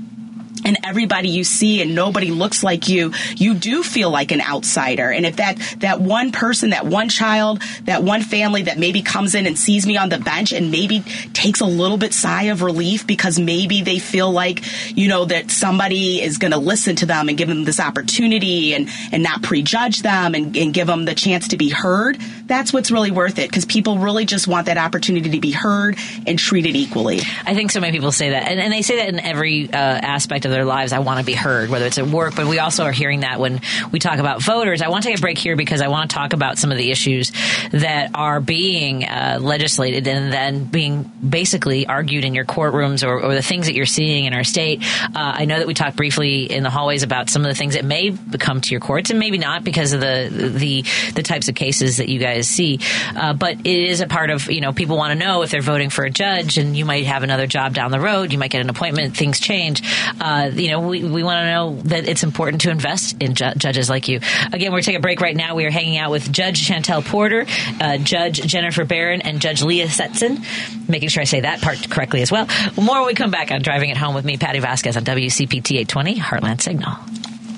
and everybody you see and nobody looks like you, you do feel like an outsider. And if that, that one person, that one child, that one family that maybe comes in and sees me on the bench and maybe takes a little bit sigh of relief because maybe they feel like, you know, that somebody is going to listen to them and give them this opportunity and, and not prejudge them and, and give them the chance to be heard, that's what's really worth it because people really just want that opportunity to be heard and treated equally. I think so many people say that, and, and they say that in every uh, aspect of their lives, I want to be heard, whether it's at work, but we also are hearing that when we talk about voters. I want to take a break here because I want to talk about some of the issues that are being uh, legislated and then being basically argued in your courtrooms or, or, the things that you're seeing in our state. Uh, I know that we talked briefly in the hallways about some of the things that may come to your courts and maybe not because of the the the types of cases that you guys see. Uh, but it is a part of you know people want to know if they're voting for a judge and you might have another job down the road. You might get an appointment. Things change. Uh, you know we, we want to know that it's important to invest in ju- judges like you. Again, we're taking a break right now. We are hanging out with Judge Chantelle Porter, uh, Judge Jennifer Barron, and Judge Leah Setzen. Making sure I say that part correctly as well. More when we come back on Driving It Home with me, Patti Vasquez on WCPT 820 Heartland Signal.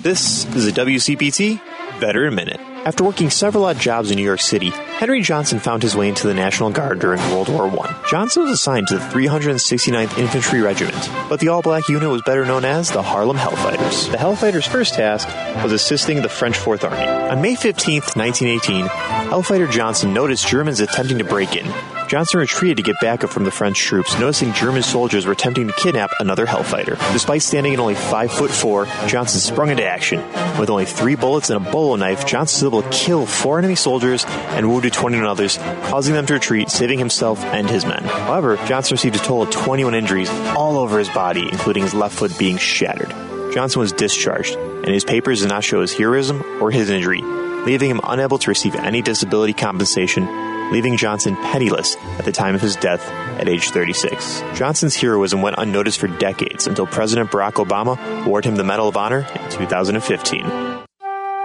This is a WCPT Veteran Minute. After working several odd jobs in New York City, Henry Johnson found his way into the National Guard during World War I. Johnson was assigned to the 369th Infantry Regiment, but the all black unit was better known as the Harlem Hellfighters. The Hellfighters' first task was assisting the French Fourth Army. On May 15, 1918, Hellfighter Johnson noticed Germans attempting to break in Johnson retreated to get backup from the French troops, noticing German soldiers were attempting to kidnap another Hellfighter. Despite standing at only 5 foot 4, Johnson sprung into action. With only three bullets and a bolo knife, Johnson was able to kill four enemy soldiers and wounded 21 others, causing them to retreat, saving himself and his men. However, Johnson received a total of 21 injuries all over his body, including his left foot being shattered. Johnson was discharged, and his papers did not show his heroism or his injury, leaving him unable to receive any disability compensation leaving Johnson penniless at the time of his death at age 36. Johnson's heroism went unnoticed for decades until President Barack Obama awarded him the Medal of Honor in 2015.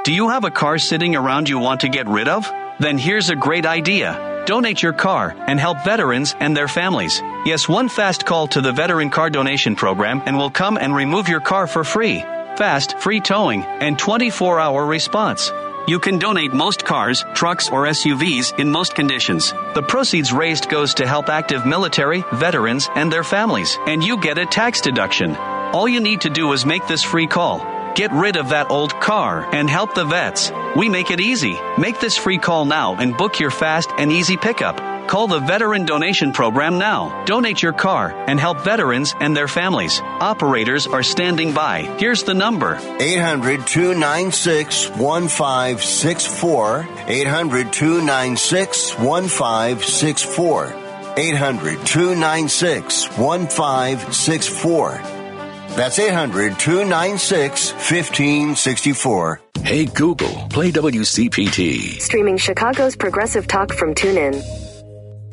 Do you have a car sitting around you want to get rid of? Then here's a great idea. Donate your car and help veterans and their families. Yes, one fast call to the Veteran Car Donation Program and we'll come and remove your car for free. Fast, free towing, and 24 hour response. You can donate most cars, trucks, or SUVs in most conditions. The proceeds raised goes to help active military, veterans, and their families, and you get a tax deduction. All you need to do is make this free call. Get rid of that old car and help the vets. We make it easy. Make this free call now and book your fast and easy pickup. Call the Veteran Donation Program now. Donate your car and help veterans and their families. Operators are standing by. Here's the number 800 296 1564. 800 296 1564. 800 296 1564. That's 800 296 1564. Hey Google, play WCPT. Streaming Chicago's progressive talk from TuneIn.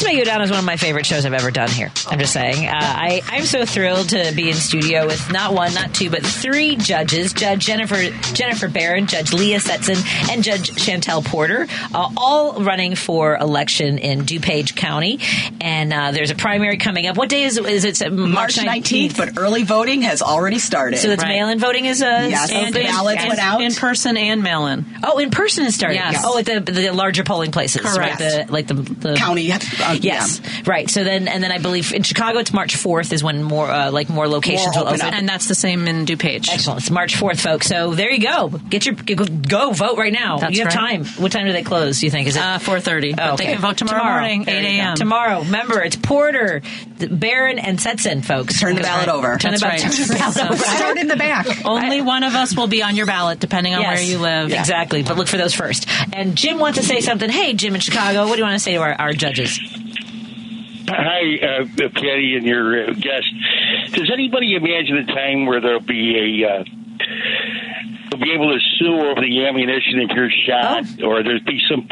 this may go down as one of my favorite shows I've ever done here. I'm just saying. Uh, I, I'm so thrilled to be in studio with not one, not two, but three judges: Judge Jennifer Jennifer Barron, Judge Leah Setzen, and Judge Chantelle Porter, uh, all running for election in DuPage County. And uh, there's a primary coming up. What day is is it? March 19th, but early voting has already started. So it's right. mail-in voting is a. yes, and ballots went out in person and mail-in. Oh, in person is starting. Yes. Oh, at the the larger polling places, Correct. right? The, like the, the county uh, yes, yeah. right. So then, and then I believe in Chicago, it's March fourth is when more uh, like more locations more will open, up. and that's the same in DuPage. Excellent. It's March fourth, folks. So there you go. Get your go, go vote right now. That's you have right. time. What time do they close? Do you think is it uh, four thirty? Oh, okay. They can vote tomorrow, tomorrow. morning, eight a.m. Tomorrow. Remember, it's Porter, Barron, and Setzen, folks. Turn the ballot right. over. Turn That's the, right. turn the ballot over. Start in the back. Only one of us will be on your ballot, depending on yes. where you live. Yeah. Exactly. But look for those first. And Jim wants to say something. Hey, Jim in Chicago, what do you want to say to our, our judges? Hi, uh, Patti, and your uh, guest. Does anybody imagine a time where there'll be a uh, will be able to sue over the ammunition if you're shot, oh. or there'll be some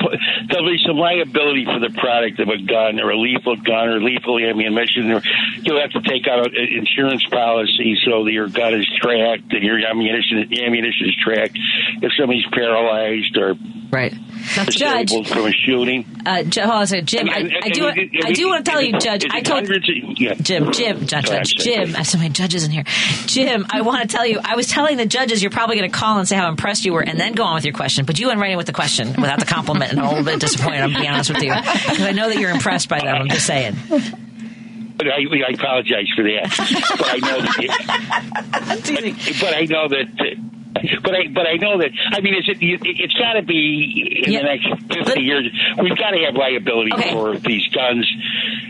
there'll be some liability for the product of a gun or a lethal gun or lethal ammunition. Or you'll have to take out an insurance policy so that your gun is tracked and your ammunition ammunition is tracked if somebody's paralyzed or right. That's Judge from a shooting. Uh, hold on a second, Jim. I, I, I do. I do want to tell you, Judge. I told of, yeah. Jim, Jim, Judge, Judge, Jim. I have so many judges in here. Jim, I want to tell you. I was telling the judges you're probably going to call and say how impressed you were, and then go on with your question. But you went right in with the question without the compliment, and I'm a little bit disappointed. I'm being honest with you because I know that you're impressed by them. I'm just saying. But I, I apologize for that. but I know that. but I know that But I, but I know that. I mean, is it? It's got to be in Yeah. the next fifty years. We've got to have liability Okay. for these guns.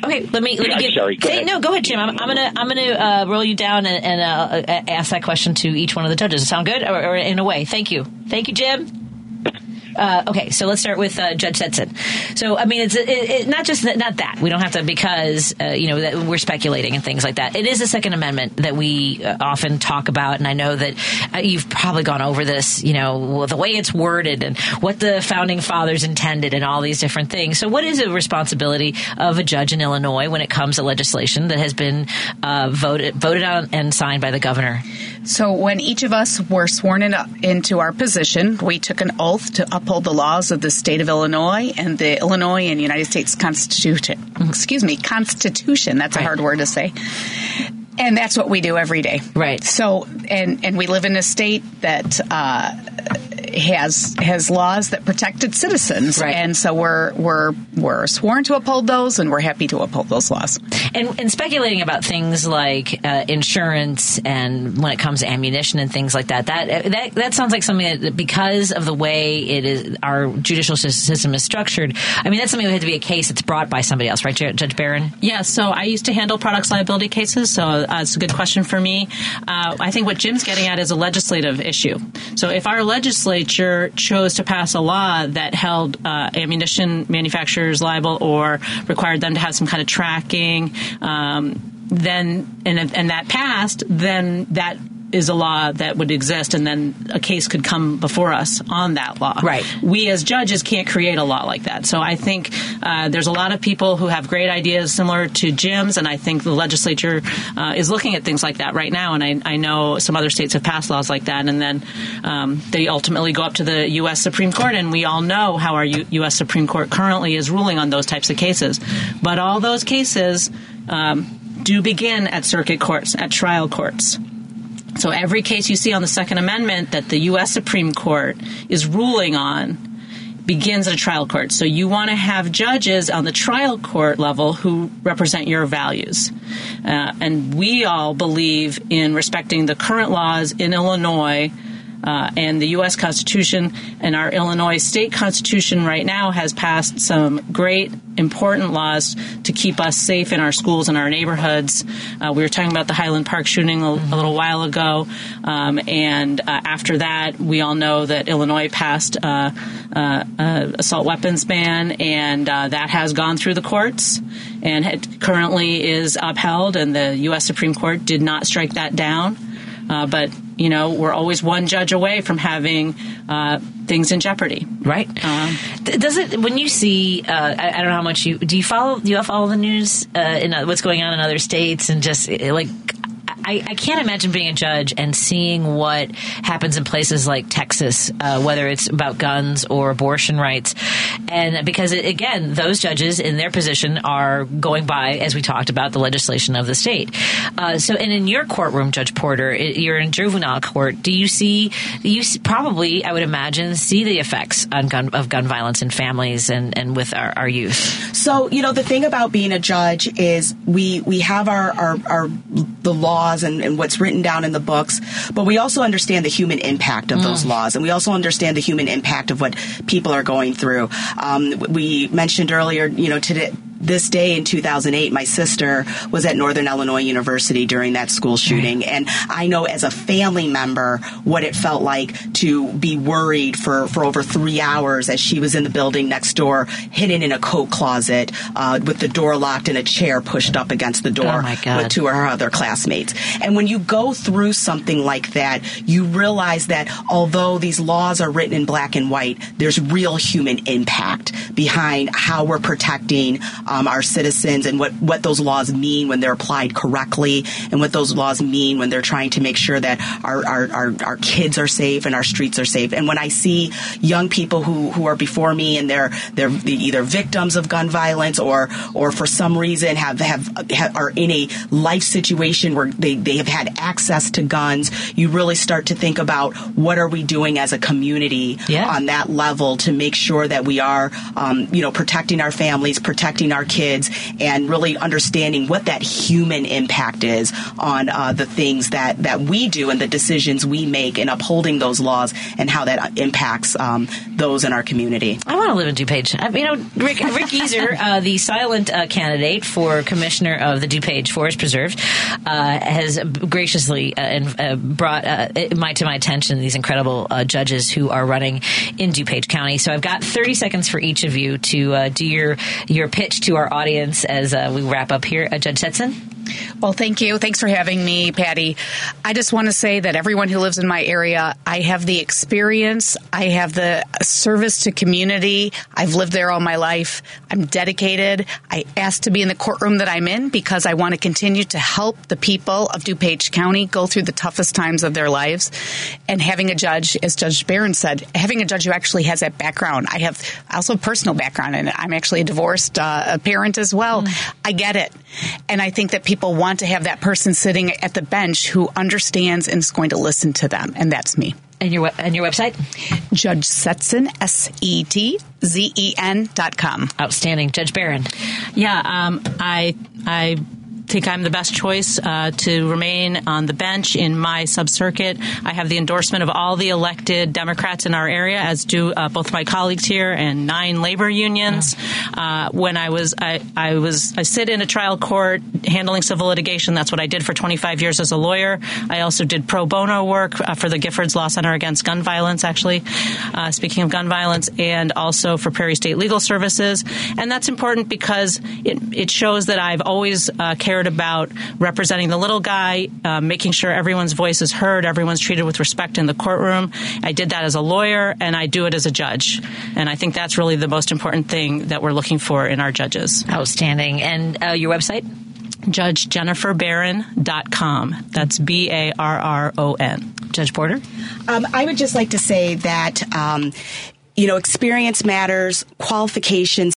Okay, let me. Let me I'm get, sorry, go say- ahead. No, go ahead, Jim. I'm, I'm gonna I'm gonna uh, roll you down and, and uh, ask that question to each one of the judges. Sound good? Or, or in a way? Thank you. Thank you, Jim. Uh, okay, so let's start with uh, Judge Stetson. So, I mean, it's it, it, not just that, not that we don't have to because uh, you know we're speculating and things like that. It is the Second Amendment that we uh, often talk about, and I know that uh, you've probably gone over this. You know, the way it's worded and what the founding fathers intended, and all these different things. So, what is the responsibility of a judge in Illinois when it comes to legislation that has been uh, voted voted on and signed by the governor? So, when each of us were sworn in, into our position, we took an oath to uphold the laws of the state of Illinois and the Illinois and United States Constitution. Excuse me, Constitution. That's a Right. hard word to say. And that's what we do every day. Right. So, and and we live in a state that uh, has has laws that protect its citizens, Right. and so we're we're we're sworn to uphold those, and we're happy to uphold those laws. and, and speculating about things like uh, insurance and when it comes to ammunition and things like that, that that that sounds like something that because of the way it is our judicial system is structured. I mean, that's something that had to be a case that's brought by somebody else, right, Judge Barron? Yeah, so I used to handle products liability cases, so uh, it's a good question for me. Uh, I think what Jim's getting at is a legislative issue. So if our legislature chose to pass a law that held uh, ammunition manufacturers liable or required them to have some kind of tracking, um, then and and that passed, then that is a law that would exist, and then a case could come before us on that law. Right. We as judges can't create a law like that. So I think uh, there's a lot of people who have great ideas similar to Jim's, and I think the legislature uh, is looking at things like that right now. And I, I know some other states have passed laws like that, and then um, they ultimately go up to the U.S. Supreme Court, and we all know how our U- U.S. Supreme Court currently is ruling on those types of cases. But all those cases um, do begin at circuit courts, at trial courts. So every case you see on the Second Amendment that the U.S. Supreme Court is ruling on begins at a trial court. So you want to have judges on the trial court level who represent your values. Uh, and we all believe in respecting the current laws in Illinois. Uh, and the U.S. Constitution and our Illinois state constitution right now has passed some great, important laws to keep us safe in our schools and our neighborhoods. Uh, we were talking about the Highland Park shooting a, a little while ago, um, and uh, after that, we all know that Illinois passed uh, uh, uh, assault weapons ban, and that has gone through the courts and it currently is upheld, and the U.S. Supreme Court did not strike that down. But you know, we're always one judge away from having uh, things in jeopardy. Right. Um, Does it when you see? Uh, I, I don't know how much you do. You follow? Do you follow the news uh, in uh, what's going on in other states and just uh, like. I, I can't imagine being a judge and seeing what happens in places like Texas, uh, whether it's about guns or abortion rights, and because it, again, those judges in their position are going by, as we talked about, the legislation of the state. Uh, so, and in your courtroom, Judge Porter, you're in juvenile court. Do you see? You probably, I would imagine, see the effects gun, of gun violence in families and, and with our, our youth. So you know the thing about being a judge is we we have our our, our the laws and, and what's written down in the books, but we also understand the human impact of those laws, and we also understand the human impact of what people are going through. Um, we mentioned earlier, you know, today. This day in 2008, my sister was at Northern Illinois University during that school shooting, and I know as a family member what it felt like to be worried for, for over three hours as she was in the building next door, hidden in a coat closet uh, with the door locked and a chair pushed up against the door Oh, with two of her other classmates. And when you go through something like that, you realize that although these laws are written in black and white, there's real human impact behind how we're protecting um, our citizens and what, what those laws mean when they're applied correctly and what those laws mean when they're trying to make sure that our, our, our, our kids are safe and our streets are safe. And when I see young people who, who are before me and they're, they're either victims of gun violence or, or for some reason have, have, have are in a life situation where they, they have had access to guns, you really start to think about what are we doing as a community Yeah. on that level to make sure that we are, um, you know, protecting our families, protecting our our kids and really understanding what that human impact is on uh, the things that, that we do and the decisions we make and upholding those laws and how that impacts um, those in our community. I want to live in DuPage. I, you know, Rick, Rick Easer, uh, the silent uh, candidate for commissioner of the DuPage Forest Preserve, uh, has graciously uh, and, uh, brought uh, my to my attention these incredible judges who are running in DuPage County. So I've got 30 seconds for each of you to do your your pitch to our audience as uh, we wrap up here. Judge Setzen. Well, thank you. Thanks for having me, Patti. I just want to say that everyone who lives in my area, I have the experience, I have the service to community. I've lived there all my life. I'm dedicated. I asked to be in the courtroom that I'm in because I want to continue to help the people of DuPage County go through the toughest times of their lives. And having a judge, as Judge Barron said, having a judge who actually has that background. I have also a personal background, and I'm actually a divorced uh, parent as well. Mm. I get it. And I think that people people want to have that person sitting at the bench who understands and is going to listen to them, and that's me. And your and your website, Judge Setzen S E T Z E N dot com. Outstanding, Judge Barron. Yeah, um, I I think I'm the best choice uh, to remain on the bench in my subcircuit. I have the endorsement of all the elected Democrats in our area, as do uh, both my colleagues here and nine labor unions. Uh, when I was I, I, was I sit in a trial court handling civil litigation. That's what I did for 25 years as a lawyer. I also did pro bono work uh, for the Giffords Law Center against gun violence. Actually, uh, speaking of gun violence, and also for Prairie State Legal Services, and that's important because it, it shows that I've always uh, cared cared about representing the little guy, uh, making sure everyone's voice is heard, everyone's treated with respect in the courtroom. I did that as a lawyer, and I do it as a judge. And I think that's really the most important thing that we're looking for in our judges. Outstanding. And uh, your website? JudgeJenniferBarron.com. That's B A R R O N. Judge Porter? Um, I would just like to say that. Um, you know, experience matters, qualifications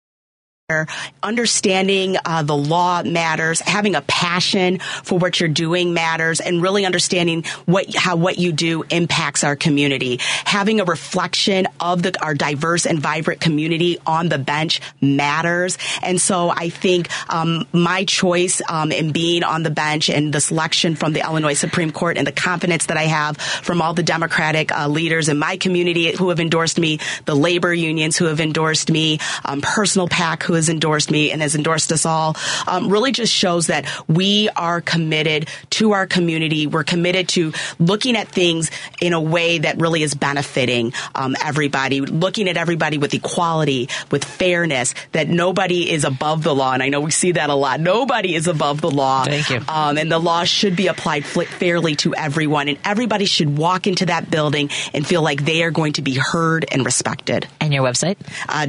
Understanding uh, the law matters. Having a passion for what you're doing matters, and really understanding what how what you do impacts our community. Having a reflection of the, our diverse and vibrant community on the bench matters. And so I think um, my choice um, in being on the bench and the selection from the Illinois Supreme Court and the confidence that I have from all the Democratic uh, leaders in my community who have endorsed me, the labor unions who have endorsed me, um, Personal PAC who has endorsed me and has endorsed us all um, really just shows that we are committed to our community. We're committed to looking at things in a way that really is benefiting um, everybody, looking at everybody with equality, with fairness, that nobody is above the law. And I know we see that a lot. Nobody is above the law. Thank you. Um, and the law should be applied fairly to everyone. And everybody should walk into that building and feel like they are going to be heard and respected. And your website? Uh,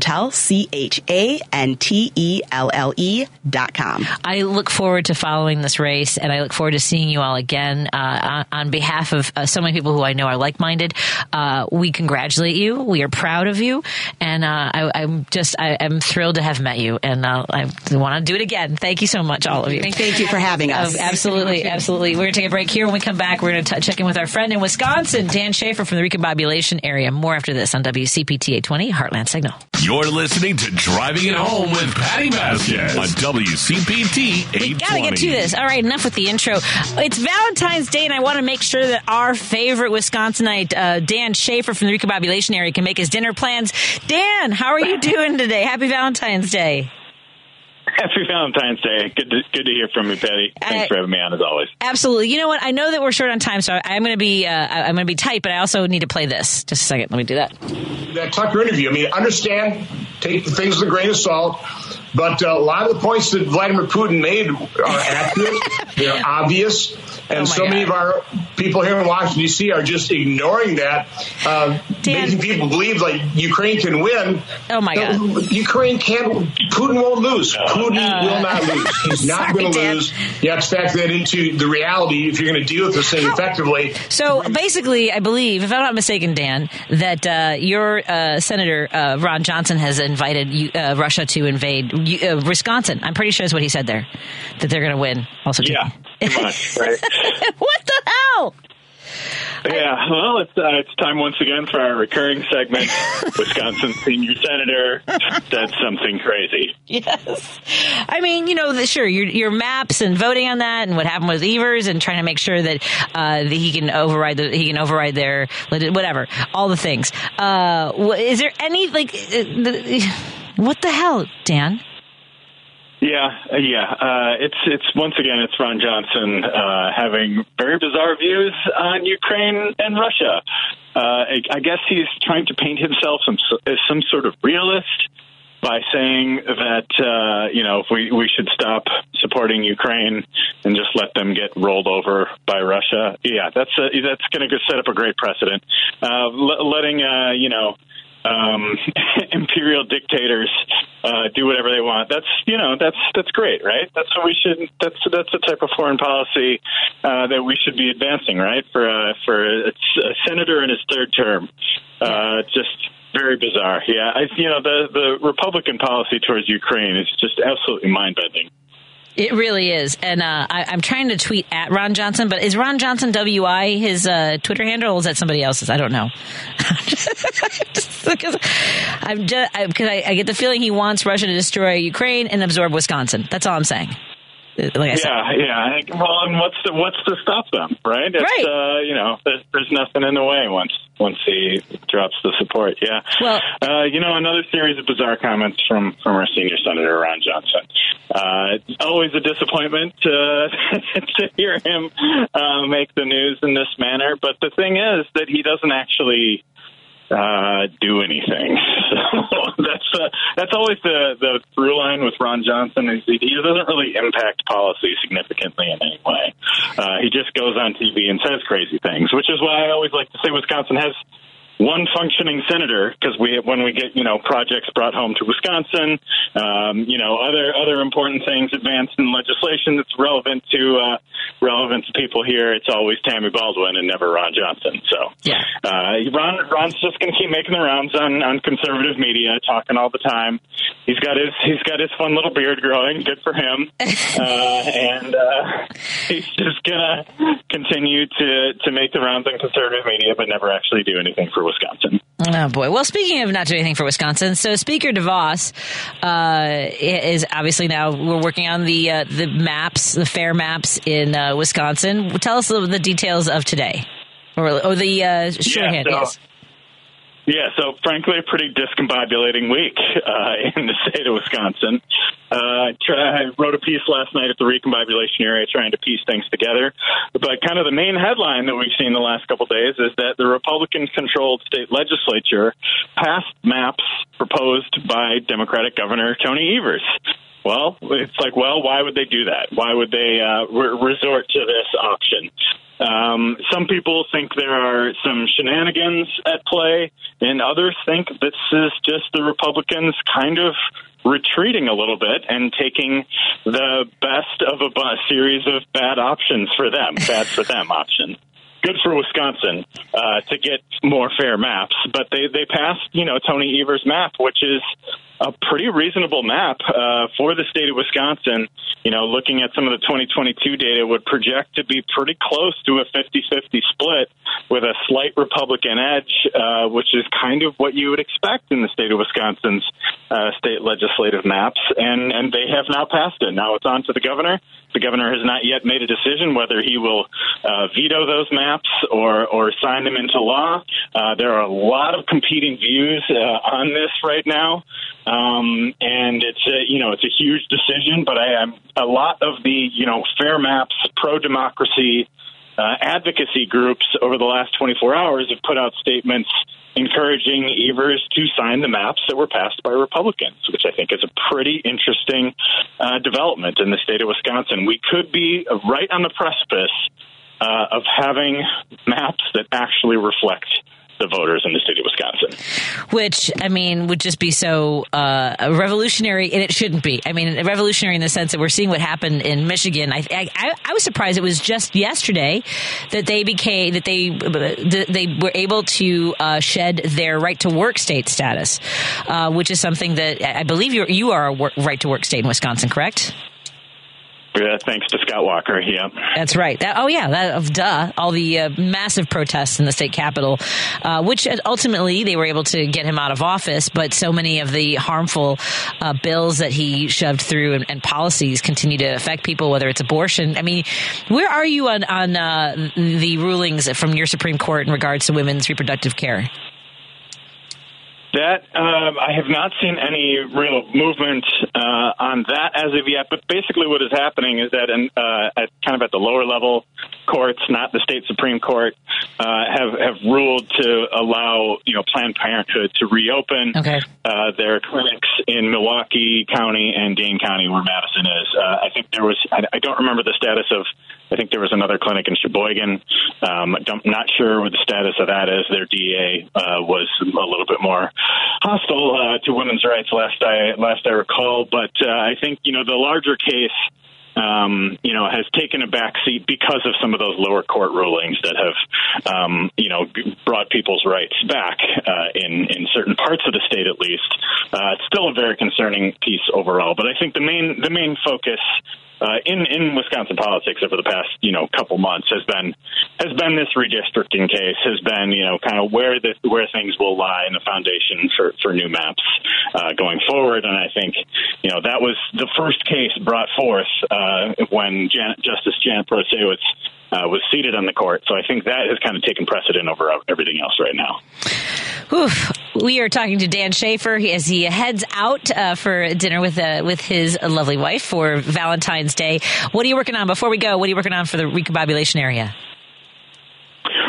Chantelle, C H A N T E L L E dot com. I look forward to following this race and I look forward to seeing you all again. Uh, on, behalf of uh, so many people who I know are like minded, uh, we congratulate you. We are proud of you. And uh, I, am just, I, am thrilled to have met you. And uh, I want to do it again. Thank you so much, all of you. Thank you for having us. Oh, absolutely. Absolutely. We're going to take a break here. When we come back, we're going to check in with our friend in Wisconsin, Dan Shafer from the Recombobulation area. More after this on WCPT 820 Heartland Signal. You're listening to Driving It Home with Patti Vasquez on WCPT 820. We gotta get to this. All right, enough with the intro. It's Valentine's Day, and I want to make sure that our favorite Wisconsinite, uh, Dan Shafer from the Recombobulation area, can make his dinner plans. Dan, how are you doing today? Happy Valentine's Day. Happy Valentine's Day. Good to, good to hear from you, Patti. Thanks uh, for having me on as always. Absolutely. You know what? I know that we're short on time, so I'm going to be uh, I'm going to be tight, but I also need to play this. Just a second. Let me do that. That Tucker interview. I mean, understand, take the things with a grain of salt. But uh, a lot of the points that Vladimir Putin made are accurate. They're obvious. And oh so God. many of our people here in Washington, D.C. are just ignoring that, uh, making people believe like Ukraine can win. Oh my God! Ukraine can't. Putin won't lose. Putin uh, will not lose. He's not going to lose. You have to factor that into the reality if you're going to deal with this thing How? effectively. So basically, I believe, if I'm not mistaken, Dan, that uh, your uh, Senator uh, Ron Johnson has invited uh, Russia to invade Wisconsin. I'm pretty sure is what he said there, that they're going to win. Also, yeah, much, right? what the hell? Yeah, well, it's uh, it's time once again for our recurring segment. Wisconsin senior senator said something crazy. Yes, I mean, you know, the, sure, your your maps and voting on that, and what happened with Evers, and trying to make sure that uh, that he can override the he can override their whatever, all the things. Uh, is there any like uh, what the hell, Dan? Yeah, uh, yeah. Uh, it's it's once again it's Ron Johnson uh, having very bizarre views on Ukraine and Russia. Uh, I, guess he's trying to paint himself some, as some sort of realist by saying that uh, you know we we should stop supporting Ukraine and just let them get rolled over by Russia. Yeah, that's a, that's going to set up a great precedent. Uh, letting uh, you know um, imperial dictators uh, do whatever they want. That's you know that's that's great, right? That's what we should. That's that's the type of foreign policy uh, that we should be advancing, right? For uh, for a, a senator in his third term, uh, just very bizarre. Yeah, I, you know the the Republican policy towards Ukraine is just absolutely mind bending. It really is, and uh, I, am trying to tweet at Ron Johnson, but is Ron Johnson WI his uh, Twitter handle, or is that somebody else's? I don't know. because I'm just because I, I, get the feeling he wants Russia to destroy Ukraine and absorb Wisconsin. That's all I'm saying. Like I said. yeah, yeah. Well, and what's the, what's to stop them, right? It's, right. Uh, you know, there's, there's nothing in the way once once he drops the support. Yeah. Well, uh, you know, another series of bizarre comments from from our senior senator Ron Johnson. Uh, always a disappointment to to hear him uh, make the news in this manner. But the thing is that he doesn't actually uh, do anything. So that's uh, that's always the the through line with Ron Johnson. Is he, he doesn't really impact policy significantly in any way. Uh, he just goes on TV and says crazy things, which is why I always like to say Wisconsin has one functioning senator because we when we get you know projects brought home to Wisconsin, um, you know other other important things advanced in legislation that's relevant to uh, relevant to people here. It's always Tammy Baldwin and never Ron Johnson. So yeah, uh, Ron Ron's just going to keep making the rounds on on conservative media, talking all the time. He's got his he's got his fun little beard growing. Good for him, uh, and uh, he's just gonna continue to to make the rounds on conservative media, but never actually do anything for. Wisconsin. Oh boy! Well, speaking of not doing anything for Wisconsin, so Speaker DeVos uh, is obviously now we're working on the uh, the maps, the fair maps in uh, Wisconsin. Tell us the details of today, or, or the uh, shorthand. Yeah, so, yes. Yeah, so frankly, a pretty discombobulating week uh, in the state of Wisconsin. Uh, I wrote a piece last night at the recombobulation area trying to piece things together. But kind of the main headline that we've seen the last couple of days is that the Republican controlled state legislature passed maps proposed by Democratic Governor Tony Evers. Well, it's like, well, why would they do that? Why would they uh, re- resort to this option? Um, some people think there are some shenanigans at play, and others think this is just the Republicans kind of retreating a little bit and taking the best of a series of bad options for them, bad for them options good for Wisconsin uh, to get more fair maps. But they they passed, you know, Tony Evers' map, which is a pretty reasonable map uh, for the state of Wisconsin. You know, looking at some of the 2022 data, would project to be pretty close to a 50-50 split with a slight Republican edge, uh, which is kind of what you would expect in the state of Wisconsin's uh, state legislative maps. And and they have now passed it. Now it's on to the governor. The governor has not yet made a decision whether he will uh, veto those maps or, or sign them into law. Uh, there are a lot of competing views uh, on this right now, um, and it's a, you know it's a huge decision. But I am a lot of the you know fair maps, pro democracy uh, advocacy groups over the last 24 hours have put out statements encouraging Evers to sign the maps that were passed by Republicans, which I think is a pretty interesting uh, development in the state of Wisconsin. We could be right on the precipice uh, of having maps that actually reflect the voters in the state of Wisconsin. Which, I mean, would just be so uh, revolutionary, and it shouldn't be. I mean, revolutionary in the sense that we're seeing what happened in Michigan. I, I, I was surprised it was just yesterday that they became, that they, they were able to uh, shed their right to work state status, uh, which is something that I believe you you are a work, right to work state in Wisconsin, correct? Yeah, thanks to Scott Walker. Yeah, that's right. That, oh yeah, that, of duh. All the uh, massive protests in the state capitol, uh, which ultimately they were able to get him out of office. But so many of the harmful uh, bills that he shoved through and, and, policies continue to affect people, whether it's abortion. I mean, where are you on on uh, the rulings from your Supreme Court in regards to women's reproductive care? That um, I have not seen any real movement uh, on that as of yet. But basically, what is happening is that, in, uh, at kind of at the lower level courts, not the state supreme court, uh, have have ruled to allow you know Planned Parenthood to reopen okay. uh, their clinics in Milwaukee County and Dane County, where Madison is. Uh, I think there was I, I don't remember the status of I think there was another clinic in Sheboygan. Um, I'm not sure what the status of that is. Their DA uh, was a little bit more hostile uh, to women's rights last I last I recall. But uh, I think you know the larger case. Um, you know, has taken a backseat because of some of those lower court rulings that have, um, you know, brought people's rights back uh, in in certain parts of the state, at least. Uh, it's still a very concerning piece overall, but I think the main the main focus uh, in in Wisconsin politics over the past you know couple months has been has been this redistricting case has been you know kind of where the where things will lie in the foundation for for new maps uh, going forward. And I think you know that was the first case brought forth uh, when Jan- Justice Janet Protasiewicz uh, was seated on the court. So I think that has kind of taken precedent over everything else right now. Oof. We are talking to Dan Shafer as he heads out uh, for dinner with uh, with his lovely wife for Valentine's Day. What are you working on? Before we go, what are you working on for the recombobulation area?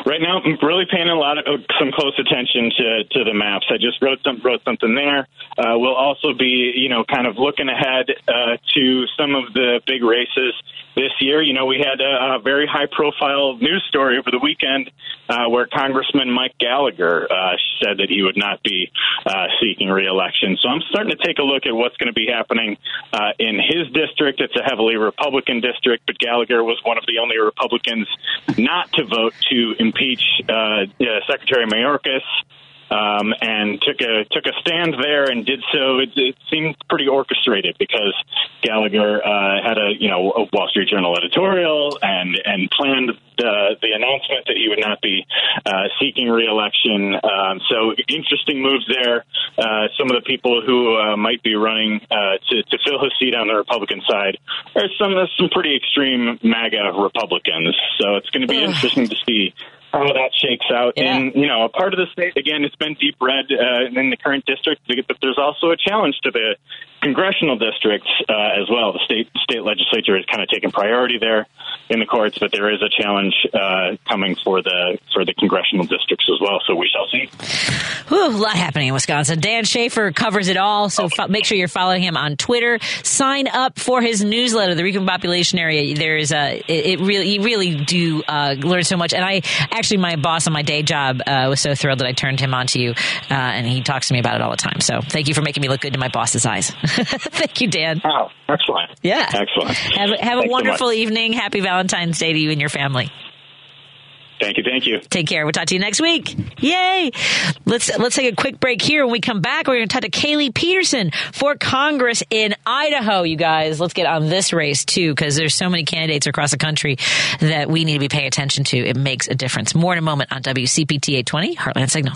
Right now, I'm really paying a lot of some close attention to to the maps. I just wrote some wrote something there. Uh, we'll also be, you know, kind of looking ahead uh, to some of the big races this year. You know, we had a, a very high profile news story over the weekend uh, where Congressman Mike Gallagher uh, said that he would not be uh, seeking reelection. So I'm starting to take a look at what's going to be happening uh, in his district. It's a heavily Republican district, but Gallagher was one of the only Republicans not to vote to impeach uh, Secretary Mayorkas um, and took a took a stand there and did so. It, it seemed pretty orchestrated because Gallagher uh, had a you know a Wall Street Journal editorial and and planned the the announcement that he would not be uh, seeking reelection. Um, so interesting moves there. Uh, some of the people who uh, might be running uh, to to fill his seat on the Republican side are some some pretty extreme MAGA Republicans. So it's going to be interesting to see how that shakes out. Yeah. And, you know, a part of the state, again, it's been deep red uh, in the current district, but there's also a challenge to the congressional districts uh, as well. The state state legislature has kind of taken priority there in the courts, but there is a challenge uh, coming for the for the congressional districts as well. So we shall see. Whew, a lot happening in Wisconsin. Dan Shafer covers it all, so fo- make sure you're following him on Twitter. Sign up for his newsletter, the Recombobulation Area. There is a it, it really you really do uh, learn so much. And I actually my boss on my day job uh, was so thrilled that I turned him on to you, uh, and he talks to me about it all the time. So thank you for making me look good in my boss's eyes. Thank you, Dan. Oh, excellent. Yeah. Excellent. Have, have a wonderful so evening. Happy Valentine's Day to you and your family. Thank you. Thank you. Take care. We'll talk to you next week. Yay! Let's let's take a quick break here. When we come back, we're going to talk to Kaylee Peterson for Congress in Idaho. You guys, let's get on this race too, because there's so many candidates across the country that we need to be paying attention to. It makes a difference. More in a moment on WCPT 820 Heartland Signal.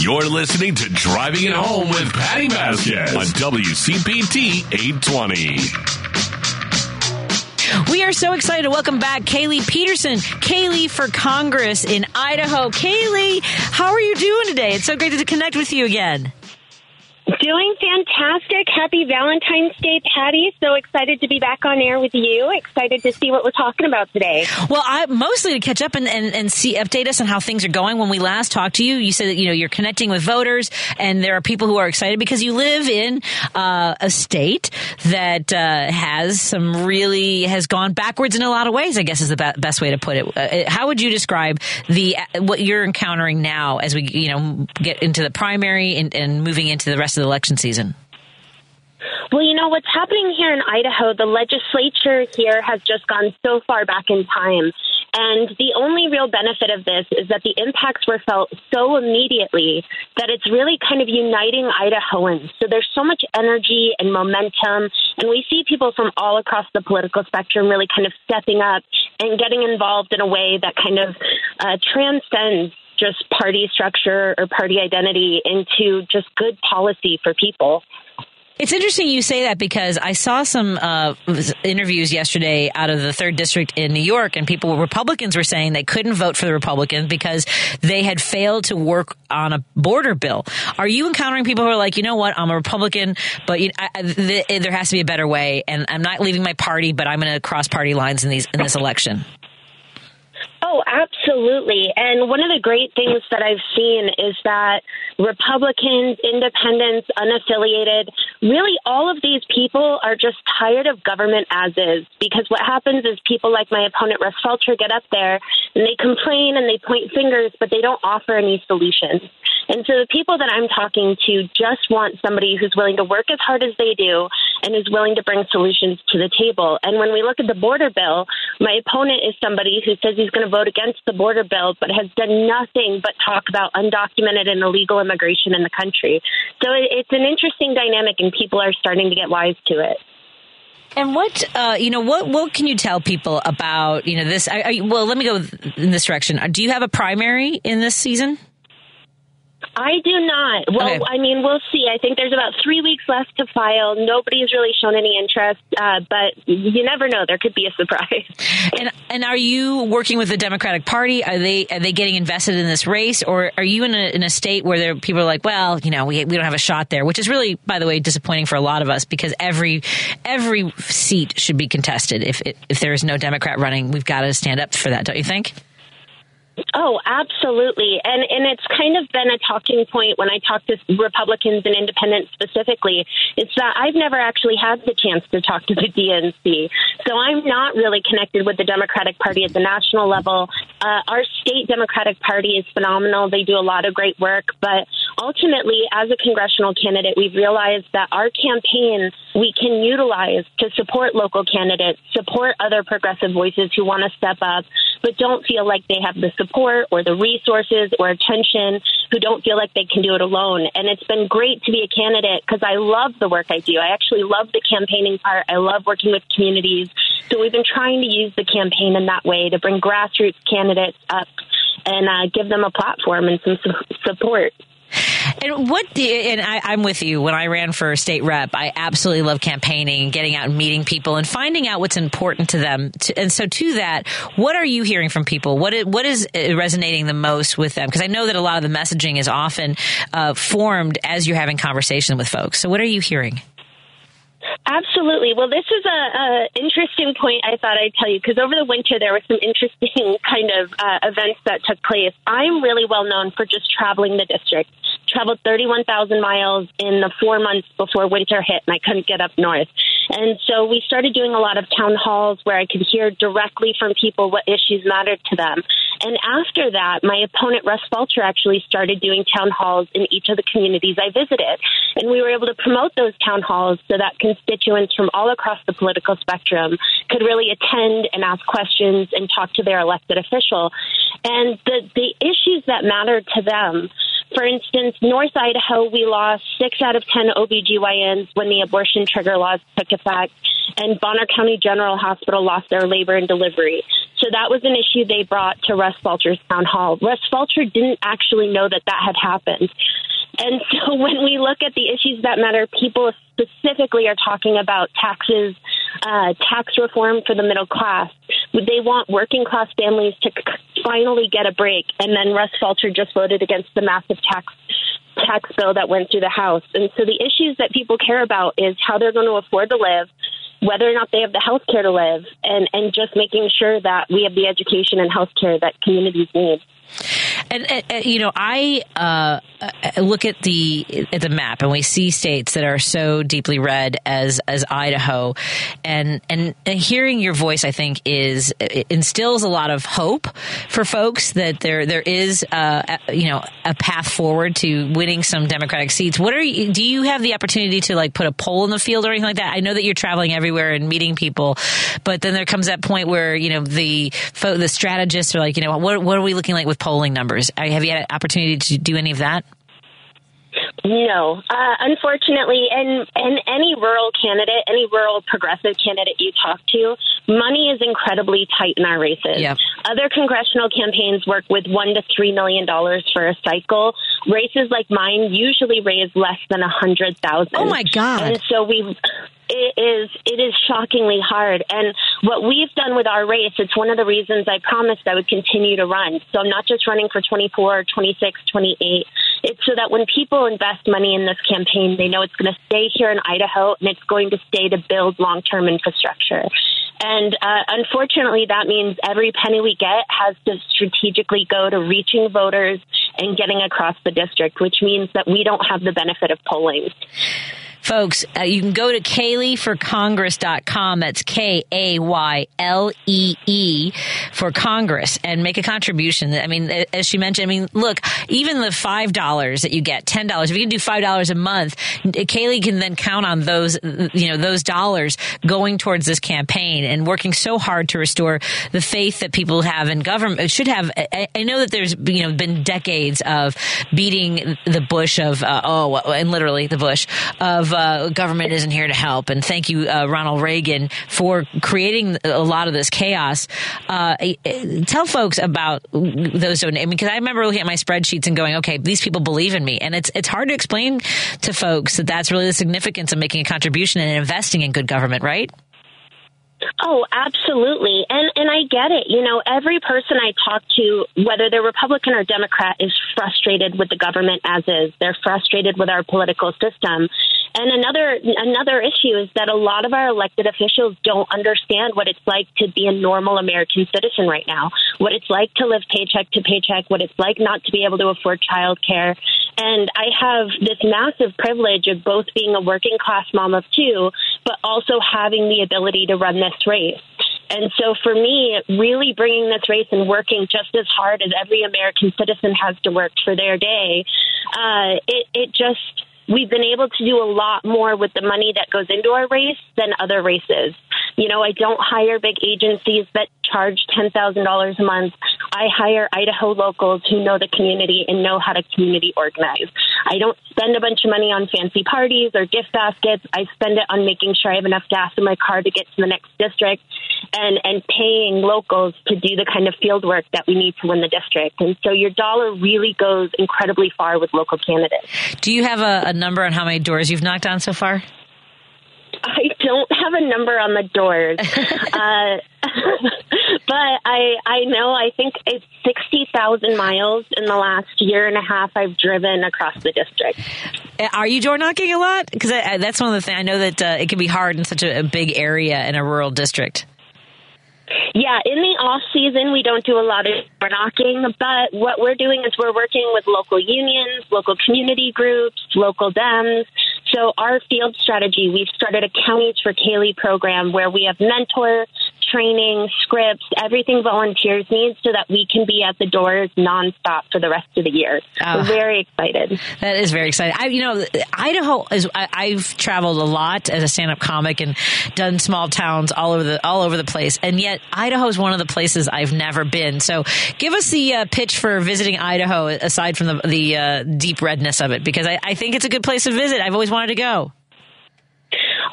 You're listening to Driving It Home with Patti Vasquez on WCPT 820. We are so excited to welcome back Kaylee Peterson, Kaylee for Congress in Idaho. Kaylee, how are you doing today? It's so great to connect with you again. Doing fantastic. Happy Valentine's Day, Patti. So excited to be back on air with you. Excited to see what we're talking about today. Well, I mostly to catch up and, and, and see update us on how things are going. When we last talked to you, you said that you know you're connecting with voters, and there are people who are excited because you live in uh, a state that uh, has some really has gone backwards in a lot of ways. I guess is the be- best way to put it. Uh, how would you describe the what you're encountering now as we you know get into the primary and, and moving into the rest of the election season? Well, you know, what's happening here in Idaho, the legislature here has just gone so far back in time. And the only real benefit of this is that the impacts were felt so immediately that it's really kind of uniting Idahoans. So there's so much energy and momentum. And we see people from all across the political spectrum really kind of stepping up and getting involved in a way that kind of uh, transcends just party structure or party identity into just good policy for people. It's interesting you say that because I saw some uh, interviews yesterday out of the third district in New York, and people, Republicans, were saying they couldn't vote for the Republicans because they had failed to work on a border bill. Are you encountering people who are like, you know what, I'm a Republican, but you I, the, there has to be a better way, and I'm not leaving my party, but I'm going to cross party lines in these in this election? Oh, absolutely. And one of the great things that I've seen is that Republicans, independents, unaffiliated, really all of these people are just tired of government as is. Because what happens is people like my opponent, Russ Fulcher, get up there and they complain and they point fingers, but they don't offer any solutions. And so the people that I'm talking to just want somebody who's willing to work as hard as they do and is willing to bring solutions to the table. And when we look at the border bill, my opponent is somebody who says he's going to vote against the border bill, but has done nothing but talk about undocumented and illegal immigration in the country. So it's an interesting dynamic, and people are starting to get wise to it. And what uh, you know, what what can you tell people about you know this? Well, let me go in this direction. Do you have a primary in this season? I do not. Well, Okay. I mean, we'll see. I think there's about three weeks left to file. Nobody's really shown any interest, uh, but you never know. There could be a surprise. And and are you working with the Democratic Party? Are they are they getting invested in this race, or are you in a in a state where there people are like, well, you know, we we don't have a shot there, which is really, by the way, disappointing for a lot of us because every every seat should be contested. If if there is no Democrat running, we've got to stand up for that, don't you think? Oh, absolutely. And and it's kind of been a talking point when I talk to Republicans and independents specifically. It's that I've never actually had the chance to talk to the DNC. So I'm not really connected with the Democratic Party at the national level. Uh, our state Democratic Party is phenomenal. They do a lot of great work. But ultimately, as a congressional candidate, we've realized that our campaign we can utilize to support local candidates, support other progressive voices who want to step up, but don't feel like they have the support or the resources or attention, who don't feel like they can do it alone. And it's been great to be a candidate because I love the work I do. I actually love the campaigning part. I love working with communities. So we've been trying to use the campaign in that way to bring grassroots candidates up and uh, give them a platform and some su- support. And what? do- you, And I, I'm with you. When I ran for state rep, I absolutely love campaigning, getting out and meeting people, and finding out what's important to them. And so, to that, what are you hearing from people? What is, what is uh, resonating the most with them? Because I know that a lot of the messaging is often uh, formed as you're having conversation with folks. So, what are you hearing? Absolutely. Well, this is a, a interesting point I thought I'd tell you because over the winter there were some interesting kind of uh, events that took place. I'm really well known for just traveling the district. Traveled 31,000 miles in the four months before winter hit, and I couldn't get up north. And so we started doing a lot of town halls where I could hear directly from people what issues mattered to them. And after that, my opponent, Russ Fulcher, actually started doing town halls in each of the communities I visited. And we were able to promote those town halls so that constituents from all across the political spectrum could really attend and ask questions and talk to their elected official. And the, the issues that mattered to them for instance, North Idaho, we lost six out of 10 OBGYNs when the abortion trigger laws took effect, and Bonner County General Hospital lost their labor and delivery. So that was an issue they brought to Russ Fulcher's town hall. Russ Fulcher didn't actually know that that had happened. And so when we look at the issues that matter, people specifically are talking about taxes, uh, tax reform for the middle class. They want working class families to finally get a break. And then Russ Fulcher just voted against the massive tax tax bill that went through the House. And so the issues that people care about is how they're going to afford to live, whether or not they have the health care to live, and, and just making sure that we have the education and health care that communities need. And, and, you know, I uh, look at the at the map, and we see states that are so deeply red as as Idaho, and and, and hearing your voice, I think, is instills a lot of hope for folks that there there is uh, you know a path forward to winning some Democratic seats. What are you, do you have the opportunity to like put a poll in the field or anything like that? I know that you're traveling everywhere and meeting people, but then there comes that point where you know the the strategists are like, you know, what what are we looking like with polling numbers? Have you had an opportunity to do any of that? No, uh, unfortunately, and and any rural candidate, any rural progressive candidate you talk to, money is incredibly tight in our races. Yep. Other congressional campaigns work with one to three million dollars for a cycle. Races like mine usually raise less than a hundred thousand. Oh my god! And so we it is it is shockingly hard. And what we've done with our race it's one of the reasons i promised i would continue to run. So i'm not just running for 24 26 28 it's so that when people invest money in this campaign they know it's going to stay here in idaho and it's going to stay to build long term infrastructure. And uh, unfortunately that means every penny we get has to strategically go to reaching voters and getting across the district which means that we don't have the benefit of polling Folks, uh, you can go to KayleeForCongress.com. That's K A Y L E E for Congress and make a contribution. I mean, as she mentioned, I mean, look, even the $5 that you get, $10, if you can do $5 a month, Kaylee can then count on those, you know, those dollars going towards this campaign and working so hard to restore the faith that people have in government. It should have, I know that there's, you know, been decades of beating the bush of, uh, oh, and literally the bush of, uh, government isn't here to help. And thank you, uh, Ronald Reagan, for creating a lot of this chaos. Uh, tell folks about those donations. I mean, because I remember looking at my spreadsheets and going, okay, these people believe in me, and it's it's hard to explain to folks that that's really the significance of making a contribution and investing in good government, right? Oh, absolutely. And and I get it. You know, every person I talk to, whether they're Republican or Democrat, is frustrated with the government as is. They're frustrated with our political system. And another another issue is that a lot of our elected officials don't understand what it's like to be a normal American citizen right now. What it's like to live paycheck to paycheck, what it's like not to be able to afford childcare. And I have this massive privilege of both being a working class mom of two, but also having the ability to run this race. And so for me, really bringing this race and working just as hard as every American citizen has to work for their day, uh, it, it just, we've been able to do a lot more with the money that goes into our race than other races. You know, I don't hire big agencies that charge $10,000 a month. I hire Idaho locals who know the community and know how to community organize. I don't spend a bunch of money on fancy parties or gift baskets. I spend it on making sure I have enough gas in my car to get to the next district and, and paying locals to do the kind of field work that we need to win the district. And so your dollar really goes incredibly far with local candidates. Do you have a, a number on how many doors you've knocked on so far? I don't have a number on the doors, uh, but I I know I think it's sixty thousand miles in the last year and a half I've driven across the district. Uh, are you door knocking a lot? Because that's one of the things I know that uh, it can be hard in such a, a big area in a rural district. Yeah, in the off season, we don't do a lot of door knocking, but what we're doing is we're working with local unions, local community groups, local Dems. So our field strategy, we've started a Counties for Kaylee program where we have mentor training, scripts, everything volunteers need so that we can be at the doors nonstop for the rest of the year. Oh, We're very excited. That is very exciting. I, you know, Idaho is, I, have traveled a lot as a stand-up comic and done small towns all over the, all over the place. And yet Idaho is one of the places I've never been. So give us the uh, pitch for visiting Idaho aside from the, the uh, deep redness of it, because I, I think it's a good place to visit. I've always wanted to go.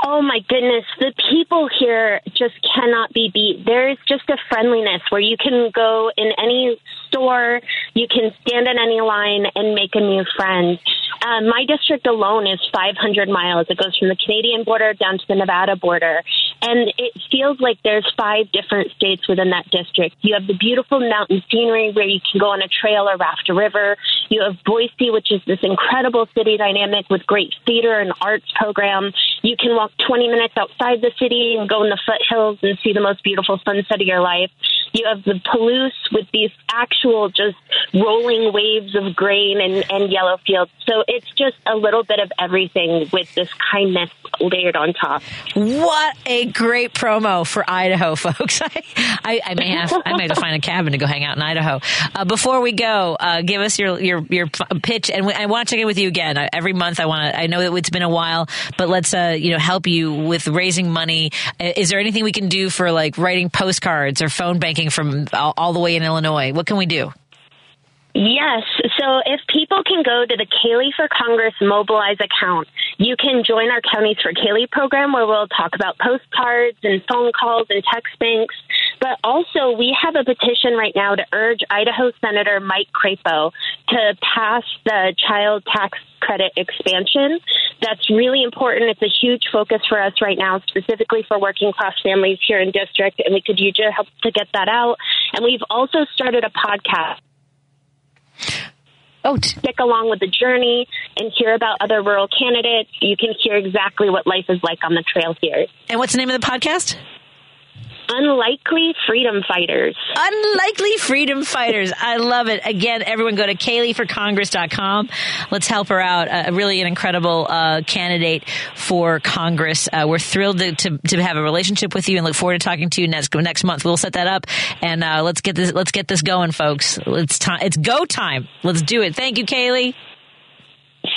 Oh my goodness, the people here just cannot be beat. There is just a friendliness where you can go in any store, you can stand in any line and make a new friend. Uh, my district alone is 500 miles. It goes from the Canadian border down to the Nevada border. And it feels like there's five different states within that district. You have the beautiful mountain scenery where you can go on a trail or raft a river. You have Boise, which is this incredible city dynamic with great theater and arts program. You can walk 20 minutes outside the city and go in the foothills and see the most beautiful sunset of your life. You have the Palouse with these actual just rolling waves of grain and, and yellow fields. So it's just a little bit of everything with this kindness layered on top. What a great promo for Idaho, folks! I, I, I may have I may have to find a cabin to go hang out in Idaho. Uh, before we go, uh, give us your your your pitch, and I want to check in with you again every month. I want to. I know it's been a while, but let's uh, you know help you with raising money. Uh, is there anything we can do for like writing postcards or phone banking from all, all the way in Illinois? What can we do? Yes. So if people can go to the Kaylee for Congress Mobilize account, you can join our Counties for Kaylee program where we'll talk about postcards and phone calls and text banks. But also, we have a petition right now to urge Idaho Senator Mike Crapo to pass the child tax credit expansion. That's really important. It's a huge focus for us right now, specifically for working class families here in district, and we could use your help to get that out. And we've also started a podcast Oh, stick along with the journey and hear about other rural candidates. You can hear exactly what life is like on the trail here. And what's the name of the podcast? Unlikely Freedom Fighters. Unlikely Freedom Fighters. I love it. Again, everyone go to KayleeForCongress.com. Let's help her out. Uh, really an incredible uh, candidate for Congress. Uh, we're thrilled to, to, to, have a relationship with you and look forward to talking to you next next month. We'll set that up and uh, let's get this let's get this going, folks. It's time. It's go time. Let's do it. Thank you, Kaylee.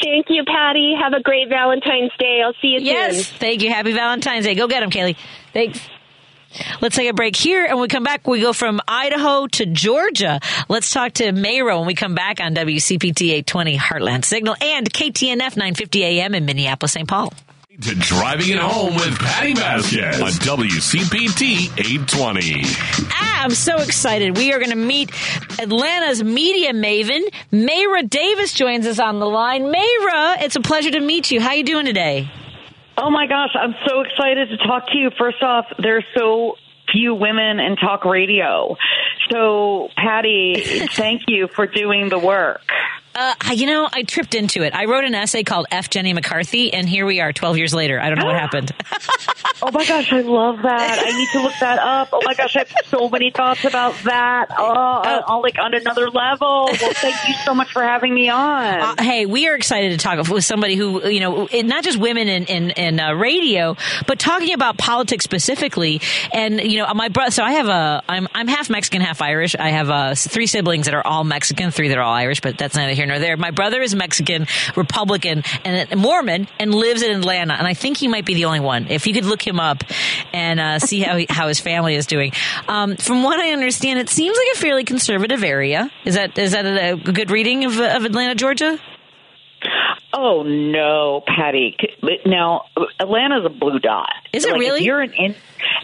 Thank you, Patti. Have a great Valentine's Day. I'll see you yes, soon. Yes, thank you. Happy Valentine's Day. Go get them, Kaylee. Thanks. Let's take a break here. And when we come back, we go from Idaho to Georgia. Let's talk to Mara when we come back on WCPT 820 Heartland Signal and KTNF 950 AM in Minneapolis, St. Paul. To driving it home with Patti Vasquez on WCPT 820. Ah, I'm so excited. We are going to meet Atlanta's media maven. Mara Davis joins us on the line. Mara, it's a pleasure to meet you. How are you doing today? Oh my gosh, I'm so excited to talk to you. First off, there's so few women in talk radio. So, Patti, thank you for doing the work. Uh, you know, I tripped into it. I wrote an essay called F. Jenny McCarthy, and here we are 12 years later. I don't know what happened. oh my gosh, I love that. I need to look that up. Oh my gosh, I have so many thoughts about that. Oh, uh, like on another level. Well, thank you so much for having me on. Uh, hey, we are excited to talk with somebody who, you know, not just women in, in, in uh, radio, but talking about politics specifically. And, you know, my brother, so I have a, I'm, I'm half Mexican, half Irish. I have uh, three siblings that are all Mexican, three that are all Irish, but that's neither here here nor there. My brother is Mexican, Republican, and Mormon, and lives in Atlanta. And I think he might be the only one. If you could look him up and uh, see how he, how his family is doing. Um, from what I understand, it seems like a fairly conservative area. Is that is that a, good reading of, of Atlanta, Georgia? Oh no, Patti. Now Atlanta's a blue dot. Is it like, really? If you're an in,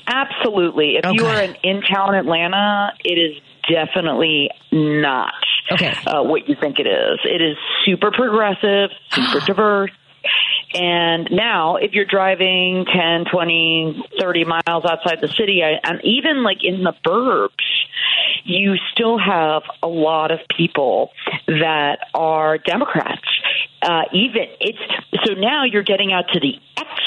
absolutely. If okay. you are an in town Atlanta, it is definitely not okay. uh, what you think it is. It is super progressive, super diverse. And now, if you're driving 10, 20, 30 miles outside the city, and even like in the burbs, you still have a lot of people that are Democrats. Uh, even it's so now you're getting out to the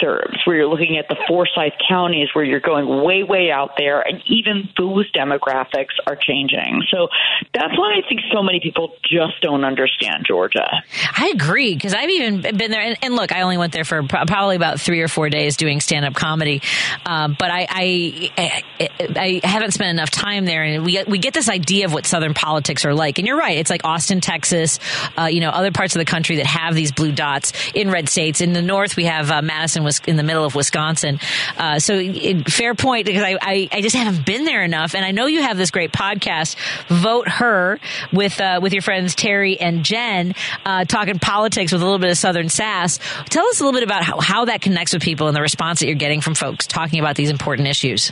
where you're looking at the Forsyth counties where you're going way, way out there, and even those demographics are changing. So that's why I think so many people just don't understand Georgia. I agree because I've even been there, and, and, look, I only went there for probably about three or four days doing stand up comedy, uh, but I, I, I, I haven't spent enough time there, and we we get this idea of what Southern politics are like, and you're right, it's like Austin, Texas, uh, you know, other parts of the country that have these blue dots in red states. In the north, we have uh, Madison was in the middle of Wisconsin. Uh, so it, fair point because I, I, I, just haven't been there enough. And I know you have this great podcast, Vote Her, with uh, with your friends Teri and Jen, uh, talking politics with a little bit of Southern sass. Tell us a little bit about how, how that connects with people and the response that you're getting from folks talking about these important issues.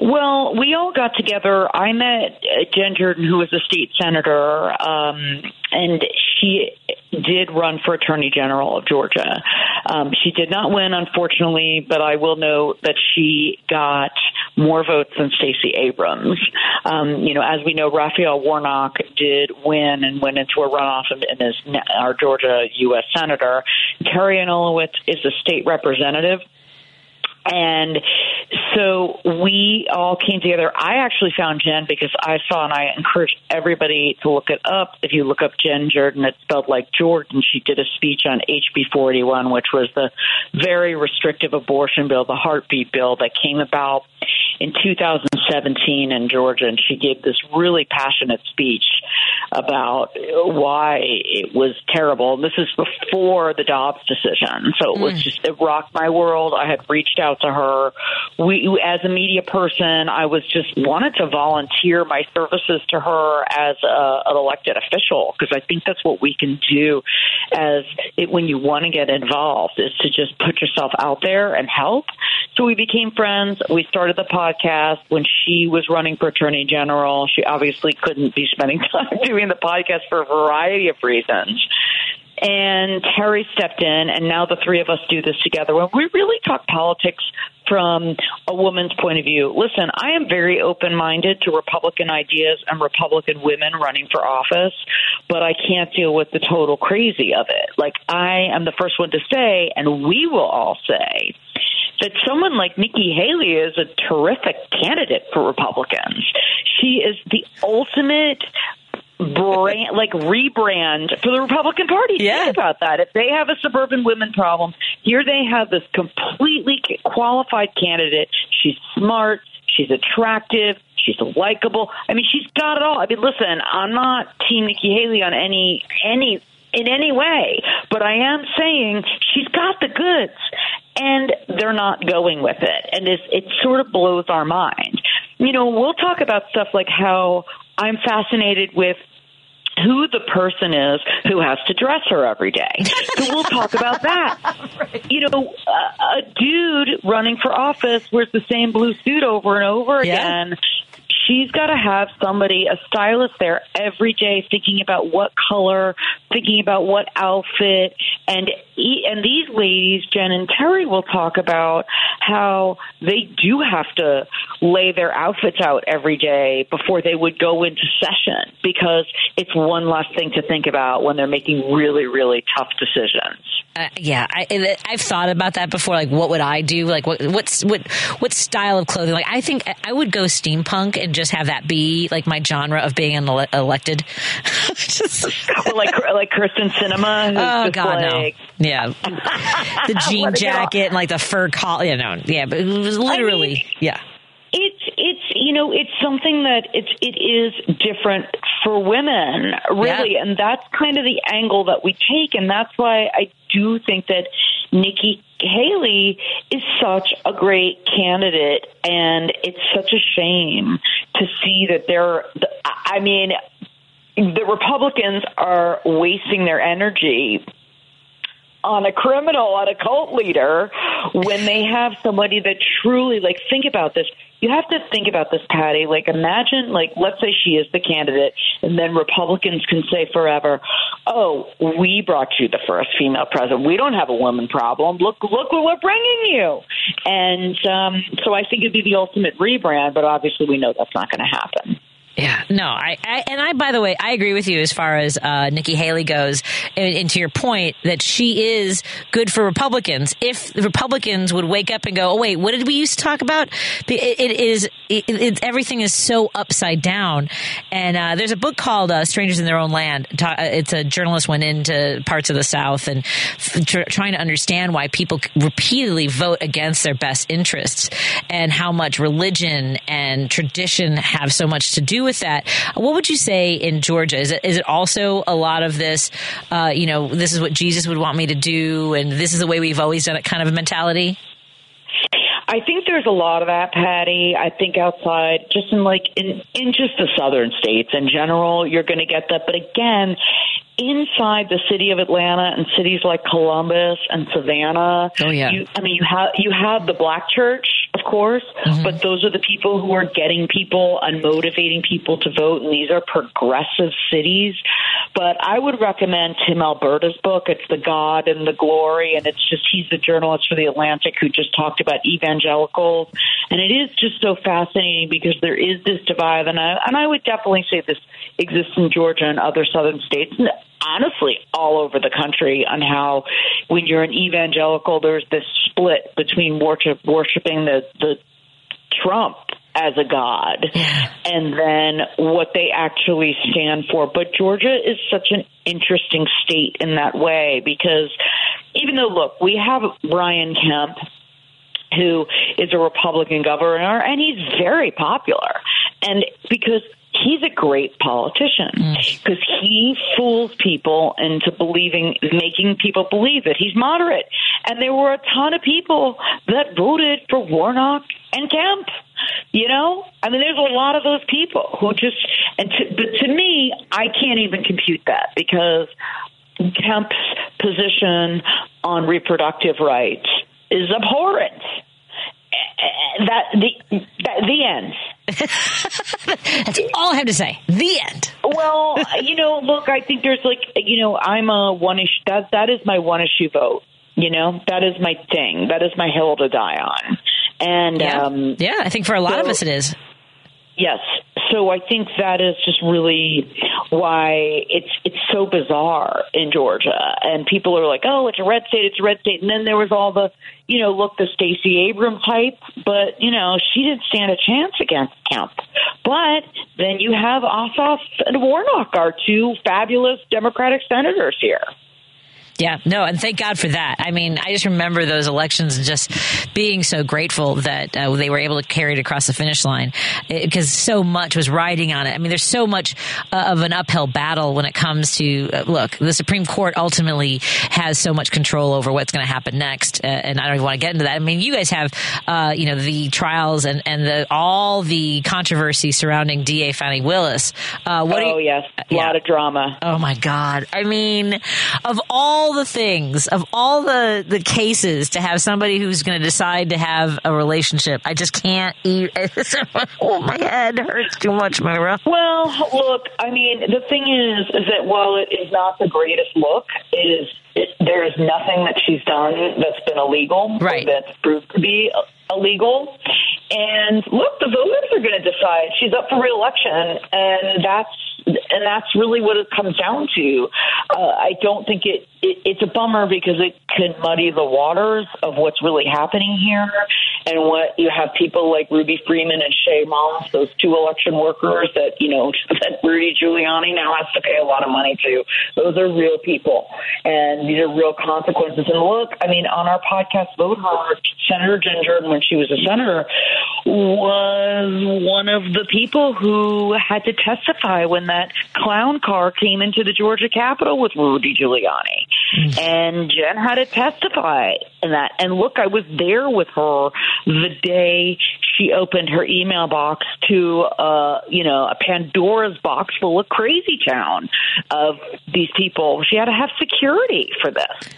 Well, we all got together. I met uh, Jen Jordan, who was a state senator, um, and she did run for Attorney General of Georgia. Um, she did not win, unfortunately, but I will note that she got more votes than Stacey Abrams. Um, you know, as we know, Raphael Warnock did win and went into a runoff and is our Georgia U.S. Senator. Teri Anulewicz is a state representative. And so we all came together. I actually found Jen because I saw, and I encourage everybody to look it up. If you look up Jen Jordan, it's spelled like Jordan. She did a speech on HB 41, which was the very restrictive abortion bill, the heartbeat bill that came about in 2017 in Georgia. And she gave this really passionate speech about why it was terrible. This is before the Dobbs decision. So it was mm. just, it rocked my world. I had reached out to her. We, as a media person, I was just wanted to volunteer my services to her as a, an elected official because I think that's what we can do as it, when you want to get involved is to just put yourself out there and help. So we became friends. We started the podcast when she was running for attorney general. She obviously couldn't be spending time doing the podcast for a variety of reasons and Teri stepped in, and now the three of us do this together. When we really talk politics from a woman's point of view, listen, I am very open minded to Republican ideas and Republican women running for office, but I can't deal with the total crazy of it. Like, I am the first one to say, and we will all say, that someone like Nikki Haley is a terrific candidate for Republicans. She is the ultimate brand, like rebrand for the Republican Party. Yeah. Think about that. If they have a suburban women problem, here they have this completely qualified candidate. She's smart. She's attractive. She's likable. I mean, she's got it all. I mean, listen, I'm not Team Nikki Haley on any any in any way, but I am saying she's got the goods, and they're not going with it, and it's, it sort of blows our mind. You know, we'll talk about stuff like how I'm fascinated with who the person is who has to dress her every day. so we'll talk about that. right. You know, a, a dude running for office wears the same blue suit over and over yeah. again she's got to have somebody, a stylist there every day thinking about what color, thinking about what outfit. And, and these ladies, Jen and Teri will talk about how they do have to lay their outfits out every day before they would go into session because it's one less thing to think about when they're making really, really tough decisions. Uh, yeah, I, I've thought about that before. Like, what would I do? Like, what what's what what style of clothing? Like, I think I would go steampunk and just have that be like my genre of being an ele- elected. just, like like Kyrsten Sinema. Oh God, like... no. Yeah, the jean jacket and like the fur collar. You know, yeah, but it was literally I mean, yeah. It's it's you know it's something that it's it is different for women really, yeah. and that's kind of the angle that we take, and that's why I do think that Nikki Haley is such a great candidate, and it's such a shame to see that they're. I mean, the Republicans are wasting their energy on a criminal, on a cult leader, when they have somebody that truly, like, think about this you have to think about this, Patti. Like, imagine, like, let's say she is the candidate, and then Republicans can say forever, "Oh, we brought you the first female president. We don't have a woman problem. Look, look what we're bringing you." And um, so, I think it'd be the ultimate rebrand, but obviously, we know that's not going to happen. Yeah, no, I, I, and I, by the way, I agree with you as far as uh, Nikki Haley goes, and, and, to your point that she is good for Republicans. If Republicans would wake up and go, "Oh wait, what did we used to talk about?" it, it is it, it, everything is so upside down. And uh, there's a book called uh, "Strangers in Their Own Land." Uh, it's a journalist went into parts of the South and tr- trying to understand why people repeatedly vote against their best interests and how much religion and tradition have so much to do with that. What would you say in Georgia? Is it is it also a lot of this? Uh, you know, this is what Jesus would want me to do, and this is the way we've always done it, kind of a mentality. I think there's a lot of that, Patti. I think outside, just in like in in just the southern states in general, you're going to get that. But again, inside the city of Atlanta and cities like Columbus and Savannah, oh yeah, you, I mean, you have you have the black church of course, mm-hmm. but those are the people who are getting people and motivating people to vote, and these are progressive cities. But I would recommend Tim Alberta's book. It's The God and the Glory, and it's just he's the journalist for The Atlantic who just talked about evangelicals, and it is just so fascinating because there is this divide, and I and I would definitely say this exists in Georgia and other southern states. Honestly, all over the country, on how when you're an evangelical, there's this split between worship, worshiping the the Trump as a god and then what they actually stand for. But Georgia is such an interesting state in that way because even though, look, we have Brian Kemp, who is a Republican governor, and he's very popular. And because he's a great politician mm. because he fools people into believing, making people believe that he's moderate. And there were a ton of people that voted for Warnock and Kemp. You know, I mean, there's a lot of those people who just, and to, but to me, I can't even compute that because Kemp's position on reproductive rights is abhorrent. That the that, the end. That's all I have to say. The end. Well, you know, look, I think there's like, you know, I'm a one issue. That that is my one issue vote. You know, that is my thing. That is my hill to die on. And Yeah. um, Yeah, I think for a lot of us it is. Yes. So I think that is just really why it's it's so bizarre in Georgia. And people are like, "Oh, it's a red state, it's a red state." And then there was all the, you know, look the Stacey Abrams hype, but you know, she didn't stand a chance against Kemp. But then you have Ossoff and Warnock, our two fabulous Democratic senators here. Yeah, no, and thank God for that. I mean, I just remember those elections and just being so grateful that uh, they were able to carry it across the finish line because so much was riding on it. I mean, there's so much uh, of an uphill battle when it comes to uh, look. The Supreme Court ultimately has so much control over what's going to happen next, uh, and I don't even want to get into that. I mean, you guys have, uh, you know, the trials and and the all the controversy surrounding DA Fani Willis. Uh, what oh you, yes, a lot of drama. Oh my God. I mean, of all the things, of all the, the cases to have somebody who's going to decide to have a relationship, I just can't eat. oh, my head hurts too much, Myra. Well, look, I mean, the thing is, is that while it is not the greatest look, it is. It, there is nothing that she's done that's been illegal, right? That's proved to be illegal. And look, the voters are going to decide. She's up for reelection, and that's and that's really what it comes down to. Uh, I don't think it, it it's a bummer because it can muddy the waters of what's really happening here, and what you have people like Ruby Freeman and Shaye Moss, those two election workers that you know that Rudy Giuliani now has to pay a lot of money to. Those are real people, and these are real consequences. And look, I mean, on our podcast, Vote Her, Senator Jordan, when she was a senator, was one of the people who had to testify when that clown car came into the Georgia Capitol with Rudy Giuliani. And Jen had to testify in that. And look, I was there with her the day she opened her email box to, uh, you know, a Pandora's box full of crazy town of these people. She had to have security for this.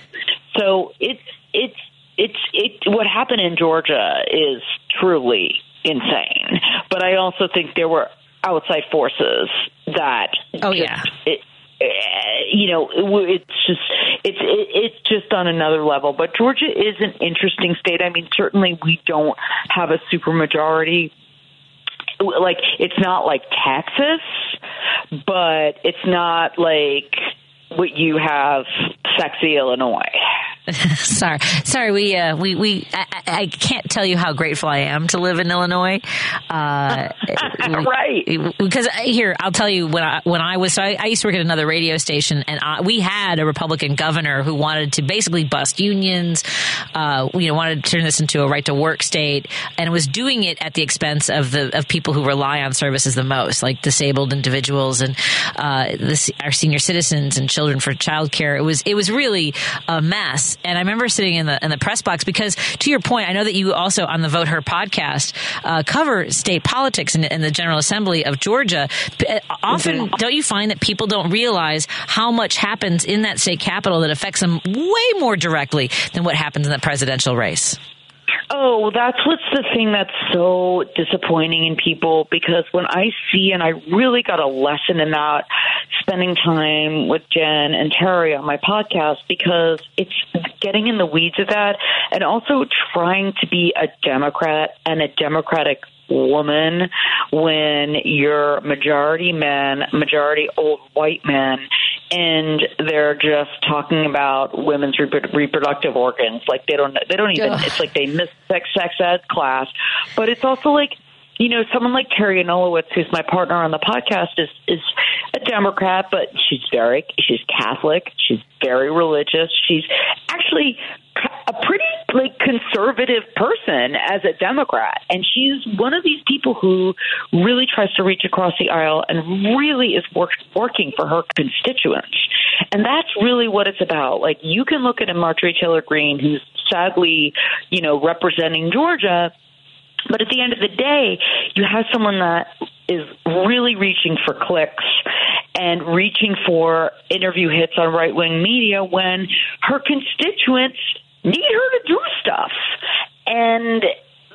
So it's, it's, it's, it, what happened in Georgia is truly insane. But I also think there were outside forces that. Oh, just- yeah. It, uh, you know, it's just it's it's just on another level. But Georgia is an interesting state. I mean, certainly we don't have a supermajority. Like it's not like Texas, but it's not like you have, sexy Illinois. sorry, sorry. We uh, we we. I, I- can't tell you how grateful I am to live in Illinois. Uh, right. Because here, I'll tell you when I when I was. So I, I used to work at another radio station, and I, we had a Republican governor who wanted to basically bust unions. Uh, you know, wanted to turn this into a right to work state, and was doing it at the expense of the of people who rely on services the most, like disabled individuals and uh, the, our senior citizens and children for childcare. It was it was really a mess. And I remember sitting in the in the press box because, to your point, I know that you also on the Vote Her podcast uh, cover state politics in, in the General Assembly of Georgia. Uh, Often, don't you find that people don't realize how much happens in that state capital that affects them way more directly than what happens in the presidential race? Oh, that's what's the thing that's so disappointing in people because when I see, and I really got a lesson in that spending time with Jen and Teri on my podcast because it's getting in the weeds of that and also trying to be a Democrat and a Democratic woman when you're majority men, majority old white men, and they're just talking about women's reprodu- reproductive organs. Like they don't, they don't even. Ugh. It's like they miss sex sex ed class, but it's also like you know, someone like Teri Anulewicz, who's my partner on the podcast, is is a Democrat, but she's very she's Catholic. She's very religious. She's actually a pretty like conservative person as a Democrat, and she's one of these people who really tries to reach across the aisle and really is work, working for her constituents. And that's really what it's about. Like you can look at a Marjorie Taylor Greene, who's sadly, you know, representing Georgia but at the end of the day, you have someone that is really reaching for clicks and reaching for interview hits on right wing media when her constituents need her to do stuff. And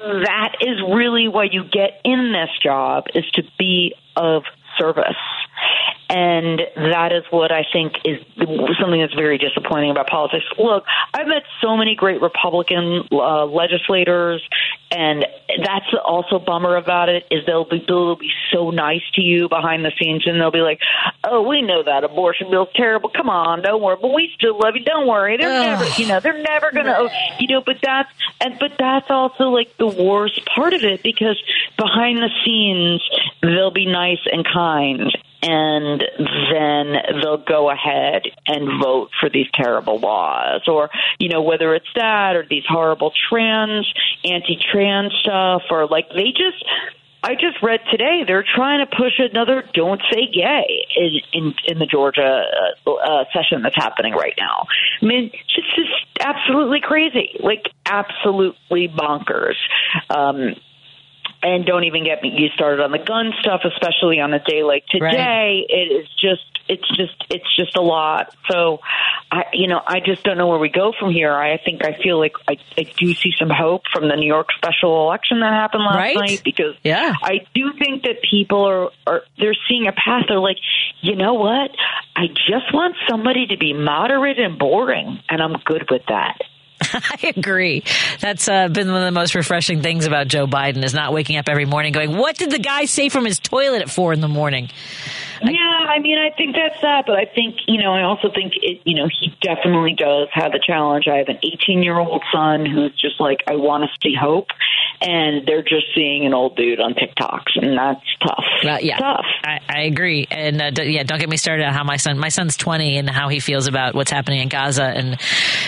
that is really why you get in this job is to be of service. And that is what I think is something that's very disappointing about politics. Look, I've met so many great Republican uh, legislators, and that's also a bummer about it is they'll be they'll be so nice to you behind the scenes, and they'll be like, "Oh, we know that abortion bill's terrible. Come on, don't worry, but we still love you. Don't worry. They're Ugh. never, you know, they're never gonna, you know." But that's and but that's also like the worst part of it because behind the scenes they'll be nice and kind and then they'll go ahead and vote for these terrible laws or you know whether it's that or these horrible trans anti-trans stuff or like they just I just read today they're trying to push another "Don't Say Gay" in in, in the Georgia uh, uh, session that's happening right now. I mean, it's just absolutely crazy, like absolutely bonkers. Um, and don't even get me you started on the gun stuff, especially on a day like today. It is just, it's just, it's just a lot. So, I, you know, I just don't know where we go from here. I think I feel like I, I do see some hope from the New York special election that happened last Right? night because Yeah. I do think that people are, are they're seeing a path. They're like, you know what? I just want somebody to be moderate and boring, and I'm good with that. I agree. That's uh, been one of the most refreshing things about Joe Biden is not waking up every morning going, "What did the guy say from his toilet at four in the morning?" Yeah, I mean, I think that's that, but I think you know, I also think it. You know, he definitely does have the challenge. I have an 18 year old son who's just like, I want to see hope, and they're just seeing an old dude on TikToks, and that's tough. Uh, yeah, tough. I, I agree, and uh, d- yeah, don't get me started on how my son, my son's 20, and how he feels about what's happening in Gaza and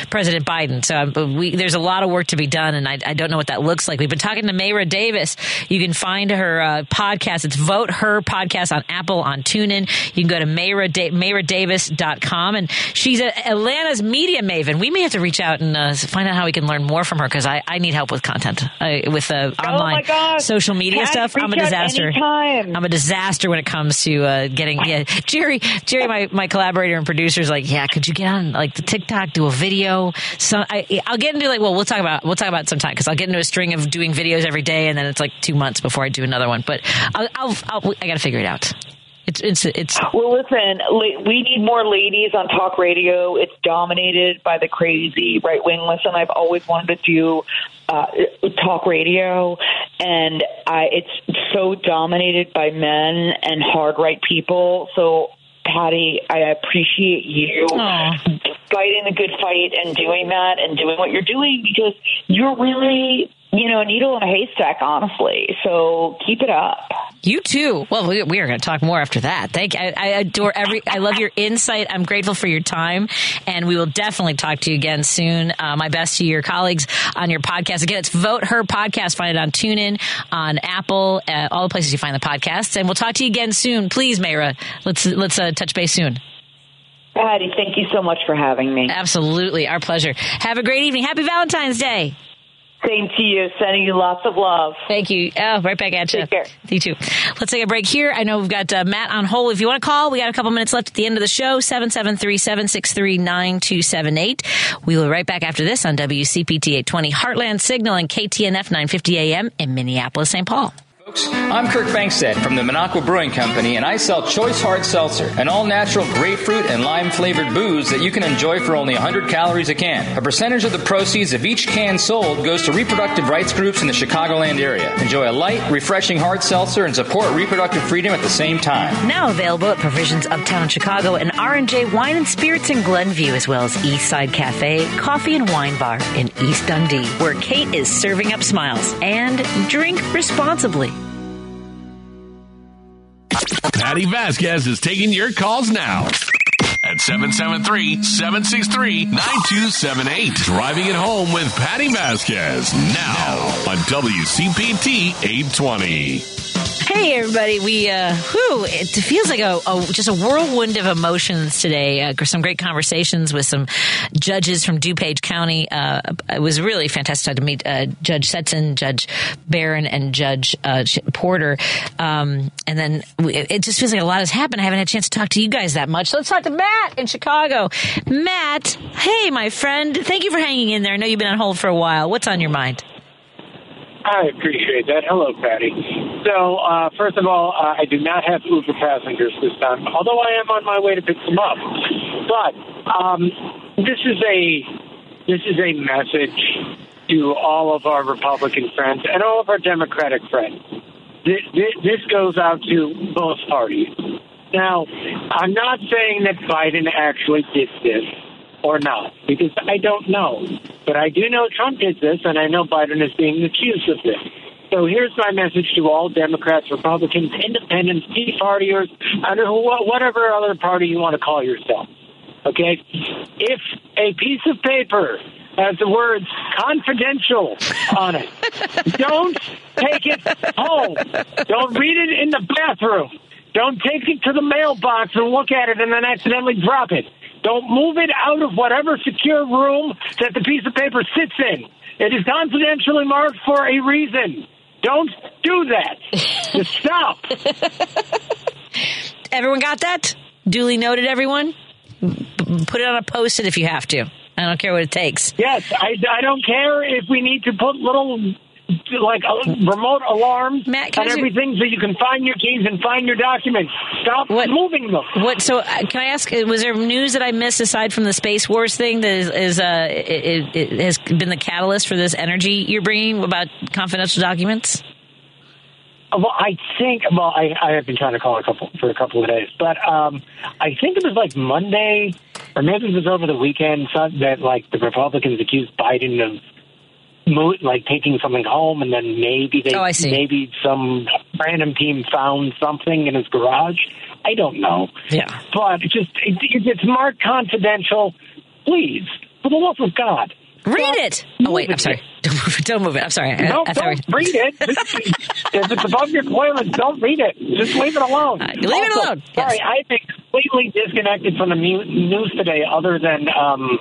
President Biden. So um, we, there's a lot of work to be done, and I, I don't know what that looks like. We've been talking to Mara Davis. You can find her uh, podcast. It's Vote Her podcast on Apple on TuneIn. You can go to Mara da- MaraDavis.com, and she's a, Atlanta's media maven. We may have to reach out and uh, find out how we can learn more from her because I, I need help with content, uh, with uh, online Oh social media Pat, stuff. I'm a disaster. anytime. I'm a disaster when it comes to uh, getting. Yeah, Jerry, Jerry, my, my collaborator and producer is like, yeah, could you get on like the TikTok, do a video? So I, I'll get into like, well, we'll talk about we'll talk about sometime because I'll get into a string of doing videos every day, and then it's like two months before I do another one. But I'll, I'll, I'll I got to figure it out. It's it's it's. Well, listen, we need more ladies on talk radio. It's dominated by the crazy right wing. Listen, I've always wanted to do uh, talk radio, and I, it's so dominated by men and hard right people. So, Patti, I appreciate you fighting the good fight and doing that and doing what you're doing because you're really, you know, a needle in a haystack, honestly. So keep it up. You too. Well, we, we are going to talk more after that. Thank. I, I adore every. I love your insight. I'm grateful for your time, and we will definitely talk to you again soon. Uh, my best to your colleagues on your podcast. Again, it's Vote Her podcast. Find it on TuneIn, on Apple, uh, all the places you find the podcasts, and we'll talk to you again soon. Please, Mara, let's let's uh, touch base soon. Patti, thank you so much for having me. Absolutely, our pleasure. Have a great evening. Happy Valentine's Day. Same to you. Sending you lots of love. Thank you. Oh, right back at you. Take care. You too. Let's take a break here. I know we've got uh, Matt on hold. If you want to call, we got a couple minutes left at the end of the show. 773-763-9278. We will be right back after this on WCPT 820 Heartland Signal and KTNF 950 AM in Minneapolis, St. Paul. I'm Kirk Bangstad from the Minocqua Brewing Company, and I sell Choice Hard Seltzer, an all natural grapefruit and lime flavored booze that you can enjoy for only 100 calories a can. A percentage of the proceeds of each can sold goes to reproductive rights groups in the Chicagoland area. Enjoy a light, refreshing hard seltzer and support reproductive freedom at the same time. Now available at Provisions Uptown Chicago and R&J Wine and Spirits in Glenview, as well as East Side Cafe, Coffee and Wine Bar in East Dundee, where Kate is serving up smiles. And drink responsibly. Patti Vasquez is taking your calls now at 773-763-9278. Driving it home with Patti Vasquez now on WCPT 820. Hey everybody, we uh, whew, it feels like a, a just a whirlwind of emotions today. Uh, some great conversations with some judges from DuPage County. Uh, it was really fantastic to meet uh, Judge Setzen, Judge Barron, and Judge uh, Porter. Um, and then we, it just feels like a lot has happened. I haven't had a chance to talk to you guys that much. So let's talk to Matt in Chicago. Matt, hey my friend, thank you for hanging in there. I know you've been on hold for a while. What's on your mind? I appreciate that. Hello, Patti. So, uh, first of all, uh, I do not have Uber passengers this time, although I am on my way to pick them up. But um, this is a this is a message to all of our Republican friends and all of our Democratic friends. This, this goes out to both parties. Now, I'm not saying that Biden actually did this or not, because I don't know. But I do know Trump did this, and I know Biden is being accused of this. So here's my message to all Democrats, Republicans, Independents, Tea Partiers, whatever other party you want to call yourself. Okay? If a piece of paper has the words confidential on it, don't take it home. Don't read it in the bathroom. Don't take it to the mailbox and look at it and then accidentally drop it. Don't move it out of whatever secure room that the piece of paper sits in. It is confidentially marked for a reason. Don't do that. Just stop. Everyone got that? Duly noted, everyone? Put it on a post it if you have to. I don't care what it takes. Yes, I, I don't care if we need to put little like uh, remote alarms Matt, and everything so you can find your keys and find your documents. Stop what, moving them. What? So, uh, can I ask? Uh, was there news that I missed aside from the space wars thing that is, is uh, it, it has been the catalyst for this energy you're bringing about confidential documents? Well, I think. Well, I, I have been trying to call a couple for a couple of days, but um, I think it was like Monday, or maybe it was over the weekend that like the Republicans accused Biden of like taking something home, and then maybe they, oh, maybe some random team found something in his garage. I don't know. Yeah, but just it, it's marked confidential. Please, for the love of God, read it. Oh wait, I'm sorry. Don't move it. Don't move it. I'm sorry. No, I, I don't read it. if it's above your toilet, don't read it. Just leave it alone. Uh, leave also, it alone. Sorry, I've been completely disconnected from the news today, other than um,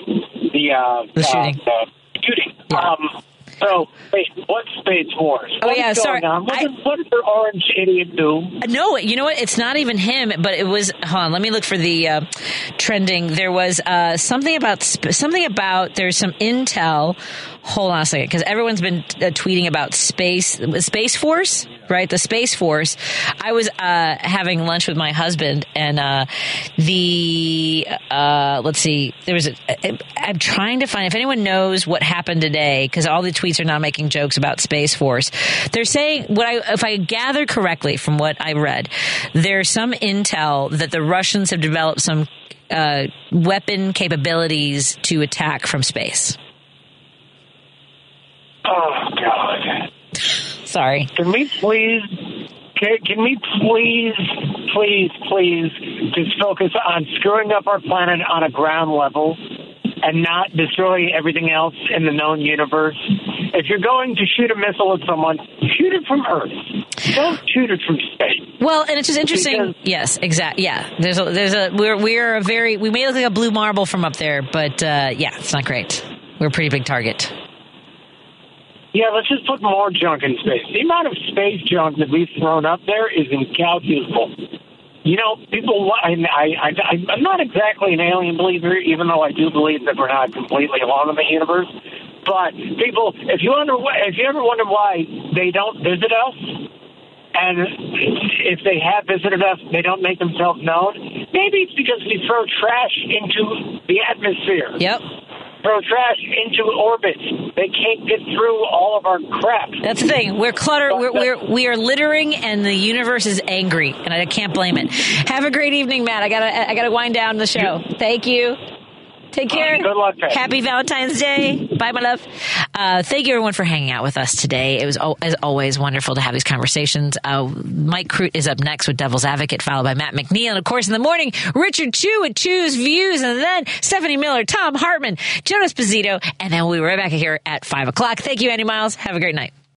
the uh, the shooting. Uh, the shooting. Yeah. Um, so, wait, what Spades Wars? Oh, yeah, sorry. On? What, I, did, what did the orange idiot do? No, you know what? It's not even him, but it was. Hold on, let me look for the uh, trending. There was uh, something about something about. There's some intel. Hold on a second, because everyone's been uh, tweeting about space, Space Force, right? The Space Force. I was uh, having lunch with my husband, and uh, the uh, let's see, there was. A, I'm trying to find if anyone knows what happened today, because all the tweets are now making jokes about Space Force. They're saying what I, if I gather correctly from what I read, there's some intel that the Russians have developed some uh, weapon capabilities to attack from space. Oh God! Sorry. Can we please? Can, can we please, please, please just focus on screwing up our planet on a ground level and not destroy everything else in the known universe? If you're going to shoot a missile at someone, shoot it from Earth. Don't shoot it from space. Well, and it's just interesting. Because, yes, exactly. Yeah, there's a there's a we're we're a very we may look like a blue marble from up there, but uh, yeah, it's not great. We're a pretty big target. Yeah, let's just put more junk in space. The amount of space junk that we've thrown up there is incalculable. You know, people. I, I, I, I'm not exactly an alien believer, even though I do believe that we're not completely alone in the universe. But people, if you wonder, if you ever wonder why they don't visit us, and if they have visited us, they don't make themselves known. Maybe it's because we throw trash into the atmosphere. Yep. Throw trash into orbit. They can't get through all of our crap. That's the thing. We're cluttered. We're, we're we are littering, and the universe is angry, and I can't blame it. Have a great evening, Matt. I gotta I gotta wind down the show. Thank you. Take care. Good luck. Pat. Happy Valentine's Day. Bye, my love. Uh, thank you, everyone, for hanging out with us today. It was, as always, wonderful to have these conversations. Uh, Mike Crute is up next with Devil's Advocate, followed by Matt McNeil. And, of course, in the morning, Richard Chu with Chu's Views, and then Stephanie Miller, Thom Hartmann, Jonas Pizzito, and then we'll be right back here at 5 o'clock. Thank you, Andy Miles. Have a great night.